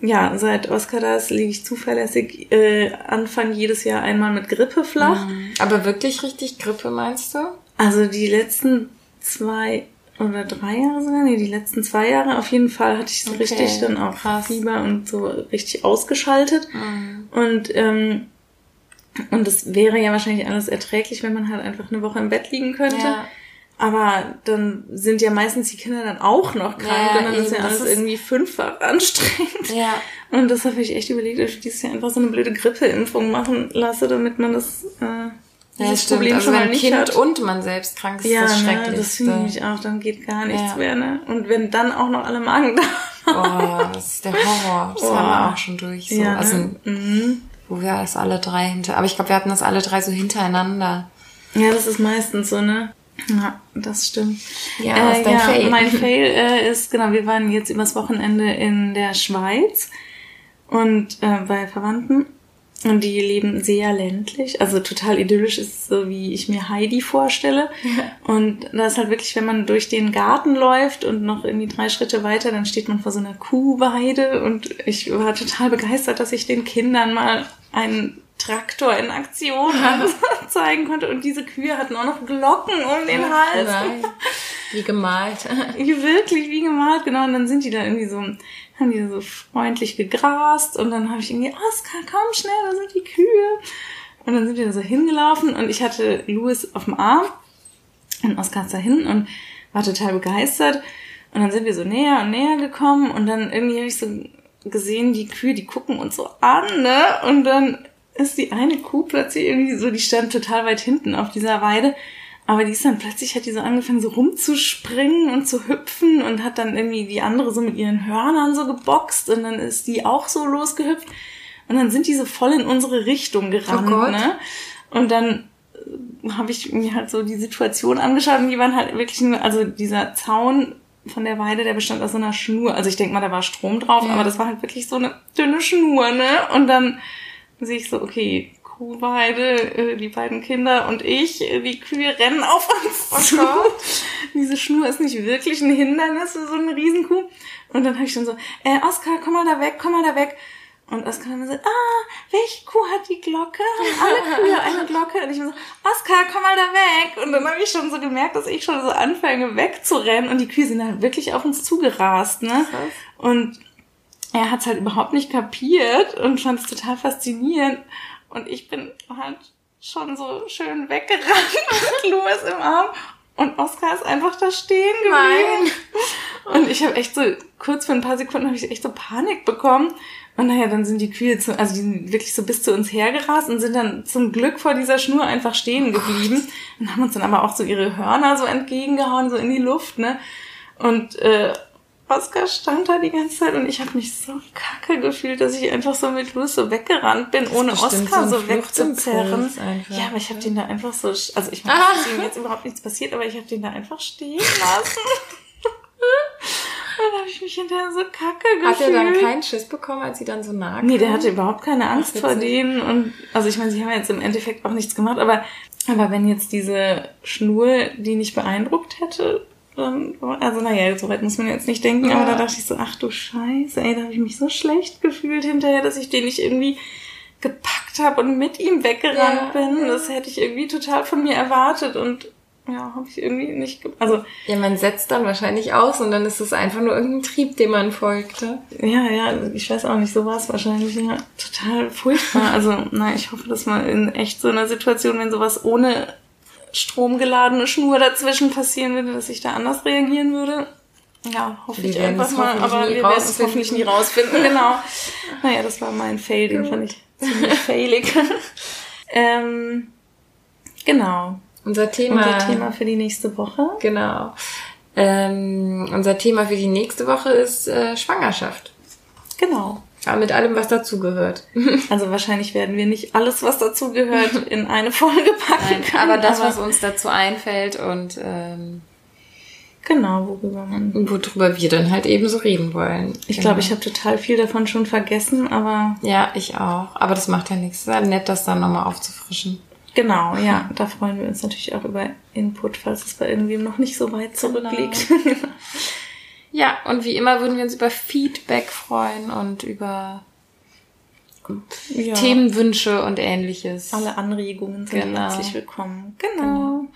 B: ja, seit Oscar das liege ich zuverlässig äh, Anfang jedes Jahr einmal mit Grippe flach. Mhm.
A: Aber wirklich richtig Grippe meinst du?
B: Also die letzten zwei oder drei Jahre sogar, nee, die letzten zwei Jahre auf jeden Fall hatte ich so okay. richtig dann auch Krass. Fieber und so richtig ausgeschaltet. Mhm. Und ähm, und das wäre ja wahrscheinlich alles erträglich, wenn man halt einfach eine Woche im Bett liegen könnte. Ja. Aber dann sind ja meistens die Kinder dann auch noch krank ja, und dann eben, ist ja alles ist irgendwie fünffach anstrengend.
A: Ja.
B: Und das habe ich echt überlegt, ob ich dieses Jahr einfach so eine blöde Grippeimpfung machen lasse, damit man das, äh,
A: ja, das Problem also schon mal nicht Kind hat. und man selbst krank ist,
B: ja,
A: das.
B: Ne, das finde ich auch, dann geht gar nichts ja. mehr, ne? Und wenn dann auch noch alle Magen
A: da Oh, das ist der Horror. Das oh. haben wir auch schon durch. So. Ja, ne? Also, mhm. wo wir das alle drei hinter, aber ich glaube, wir hatten das alle drei so hintereinander.
B: Ja, das ist meistens so, ne? Ja, das stimmt.
A: Ja, äh, ist dein ja, Fail?
B: Mein Fail äh, ist, genau, wir waren jetzt übers Wochenende in der Schweiz und äh, bei Verwandten und die leben sehr ländlich, also total idyllisch ist so, wie ich mir Heidi vorstelle. Ja. Und da ist halt wirklich, wenn man durch den Garten läuft und noch irgendwie drei Schritte weiter, dann steht man vor so einer Kuhweide und ich war total begeistert, dass ich den Kindern mal einen Traktor in Aktion [laughs] [laughs] zeigen konnte. Und diese Kühe hatten auch noch Glocken um den Hals. Nein.
A: Wie gemalt. [laughs]
B: Wirklich, wie gemalt, genau. Und dann sind die da irgendwie so, haben die so freundlich gegrast. Und dann habe ich irgendwie, Oskar, komm schnell, da sind die Kühe. Und dann sind wir da so hingelaufen und ich hatte Louis auf dem Arm und Oskar ist da hin und war total begeistert. Und dann sind wir so näher und näher gekommen und dann irgendwie habe ich so gesehen, die Kühe, die gucken uns so an, ne? Und dann ist die eine Kuh plötzlich irgendwie so, die stand total weit hinten auf dieser Weide. Aber die ist dann plötzlich, hat die so angefangen, so rumzuspringen und zu hüpfen und hat dann irgendwie die andere so mit ihren Hörnern so geboxt und dann ist die auch so losgehüpft. Und dann sind die so voll in unsere Richtung gerannt,
A: Oh
B: ne? Und dann habe ich mir halt so die Situation angeschaut und die waren halt wirklich nur, also dieser Zaun von der Weide, der bestand aus so einer Schnur. Also ich denke mal, da war Strom drauf,
A: Ja.
B: aber das war halt wirklich so eine dünne Schnur, ne? Und dann sehe ich so, okay, Kuhweide, äh, die beiden Kinder und ich, äh, die Kühe rennen auf uns [laughs] zu. Diese Schnur ist nicht wirklich ein Hindernis für so eine Riesenkuh. Und dann habe ich schon so, äh, Oskar, komm mal da weg, komm mal da weg. Und Oskar dann so, ah, welche Kuh hat die Glocke? Haben alle Kühe eine [laughs] Glocke? Und ich bin so, Oskar, komm mal da weg. Und dann habe ich schon so gemerkt, dass ich schon so anfange wegzurennen. Und die Kühe sind dann wirklich auf uns zugerast, ne? Und er hat es halt überhaupt nicht kapiert und fand es total faszinierend. Und ich bin halt schon so schön weggerannt [laughs] mit Louis im Arm. Und Oskar ist einfach da stehen geblieben. Und ich habe echt so, kurz für ein paar Sekunden habe ich echt so Panik bekommen. Und naja, dann sind die Kühe zu, also die sind wirklich so bis zu uns hergerast und sind dann zum Glück vor dieser Schnur einfach stehen geblieben. Und haben uns dann aber auch so ihre Hörner so entgegengehauen, so in die Luft, ne? Und äh, Oskar stand da die ganze Zeit und ich habe mich so kacke gefühlt, dass ich einfach so mit Louis so weggerannt bin, ohne Oskar
A: so
B: so, wegzuzerren. Ja, aber ich habe den da einfach so, also ich [laughs] meine,
A: Ah.
B: ihm jetzt überhaupt nichts passiert, aber ich habe den da einfach stehen lassen. [laughs] Dann habe ich mich hinterher so kacke gefühlt.
A: Hat er dann keinen Schiss bekommen, als sie dann so nah
B: Nee, der hatte überhaupt keine Angst vor denen und also ich meine, sie haben jetzt im Endeffekt auch nichts gemacht, aber aber wenn jetzt diese Schnur die nicht beeindruckt hätte, dann, also naja, so weit muss man jetzt nicht denken, aber da dachte ich so, ach du Scheiße, ey, da habe ich mich so schlecht gefühlt hinterher, dass ich den nicht irgendwie gepackt habe und mit ihm weggerannt
A: Ja.
B: bin. Das hätte ich irgendwie total von mir erwartet und ja, habe ich irgendwie nicht, also
A: Ja, man setzt dann wahrscheinlich aus und dann ist es einfach nur irgendein Trieb, dem man folgte.
B: Ja, ja, ich weiß auch nicht, so war es wahrscheinlich. Ja, total furchtbar. Also, na, ich hoffe, dass mal in echt so einer Situation, wenn sowas ohne stromgeladene Schnur dazwischen passieren würde, dass ich da anders reagieren würde. Ja, hoffe
A: Wir
B: ich einfach mal, aber wir werden es hoffentlich nie rausfinden, genau. [laughs] Naja, das war mein Fail, den fand ich ziemlich failig. [laughs] ähm, genau.
A: Unser Thema.
B: Unser Thema für die nächste Woche.
A: Genau. Ähm, unser Thema für die nächste Woche ist äh, Schwangerschaft.
B: Genau.
A: Aber mit allem, was dazugehört. [laughs]
B: Also wahrscheinlich werden wir nicht alles, was dazugehört, in eine Folge packen können.
A: aber das, was uns dazu einfällt und ähm,
B: Genau, worüber man.
A: worüber wir dann halt eben so reden wollen.
B: Ich
A: Genau.
B: glaube, ich habe total viel davon schon vergessen, aber
A: Ja, ich auch. Aber das macht ja nichts. Es ist nett, das dann nochmal aufzufrischen.
B: genau, ja, da freuen wir uns natürlich auch über Input, falls es bei irgendwem noch nicht so weit zurückliegt. [laughs]
A: Ja, und wie immer würden wir uns über Feedback freuen und über
B: ja.
A: Themenwünsche und ähnliches.
B: Alle Anregungen sind
A: Genau.
B: herzlich willkommen. Genau.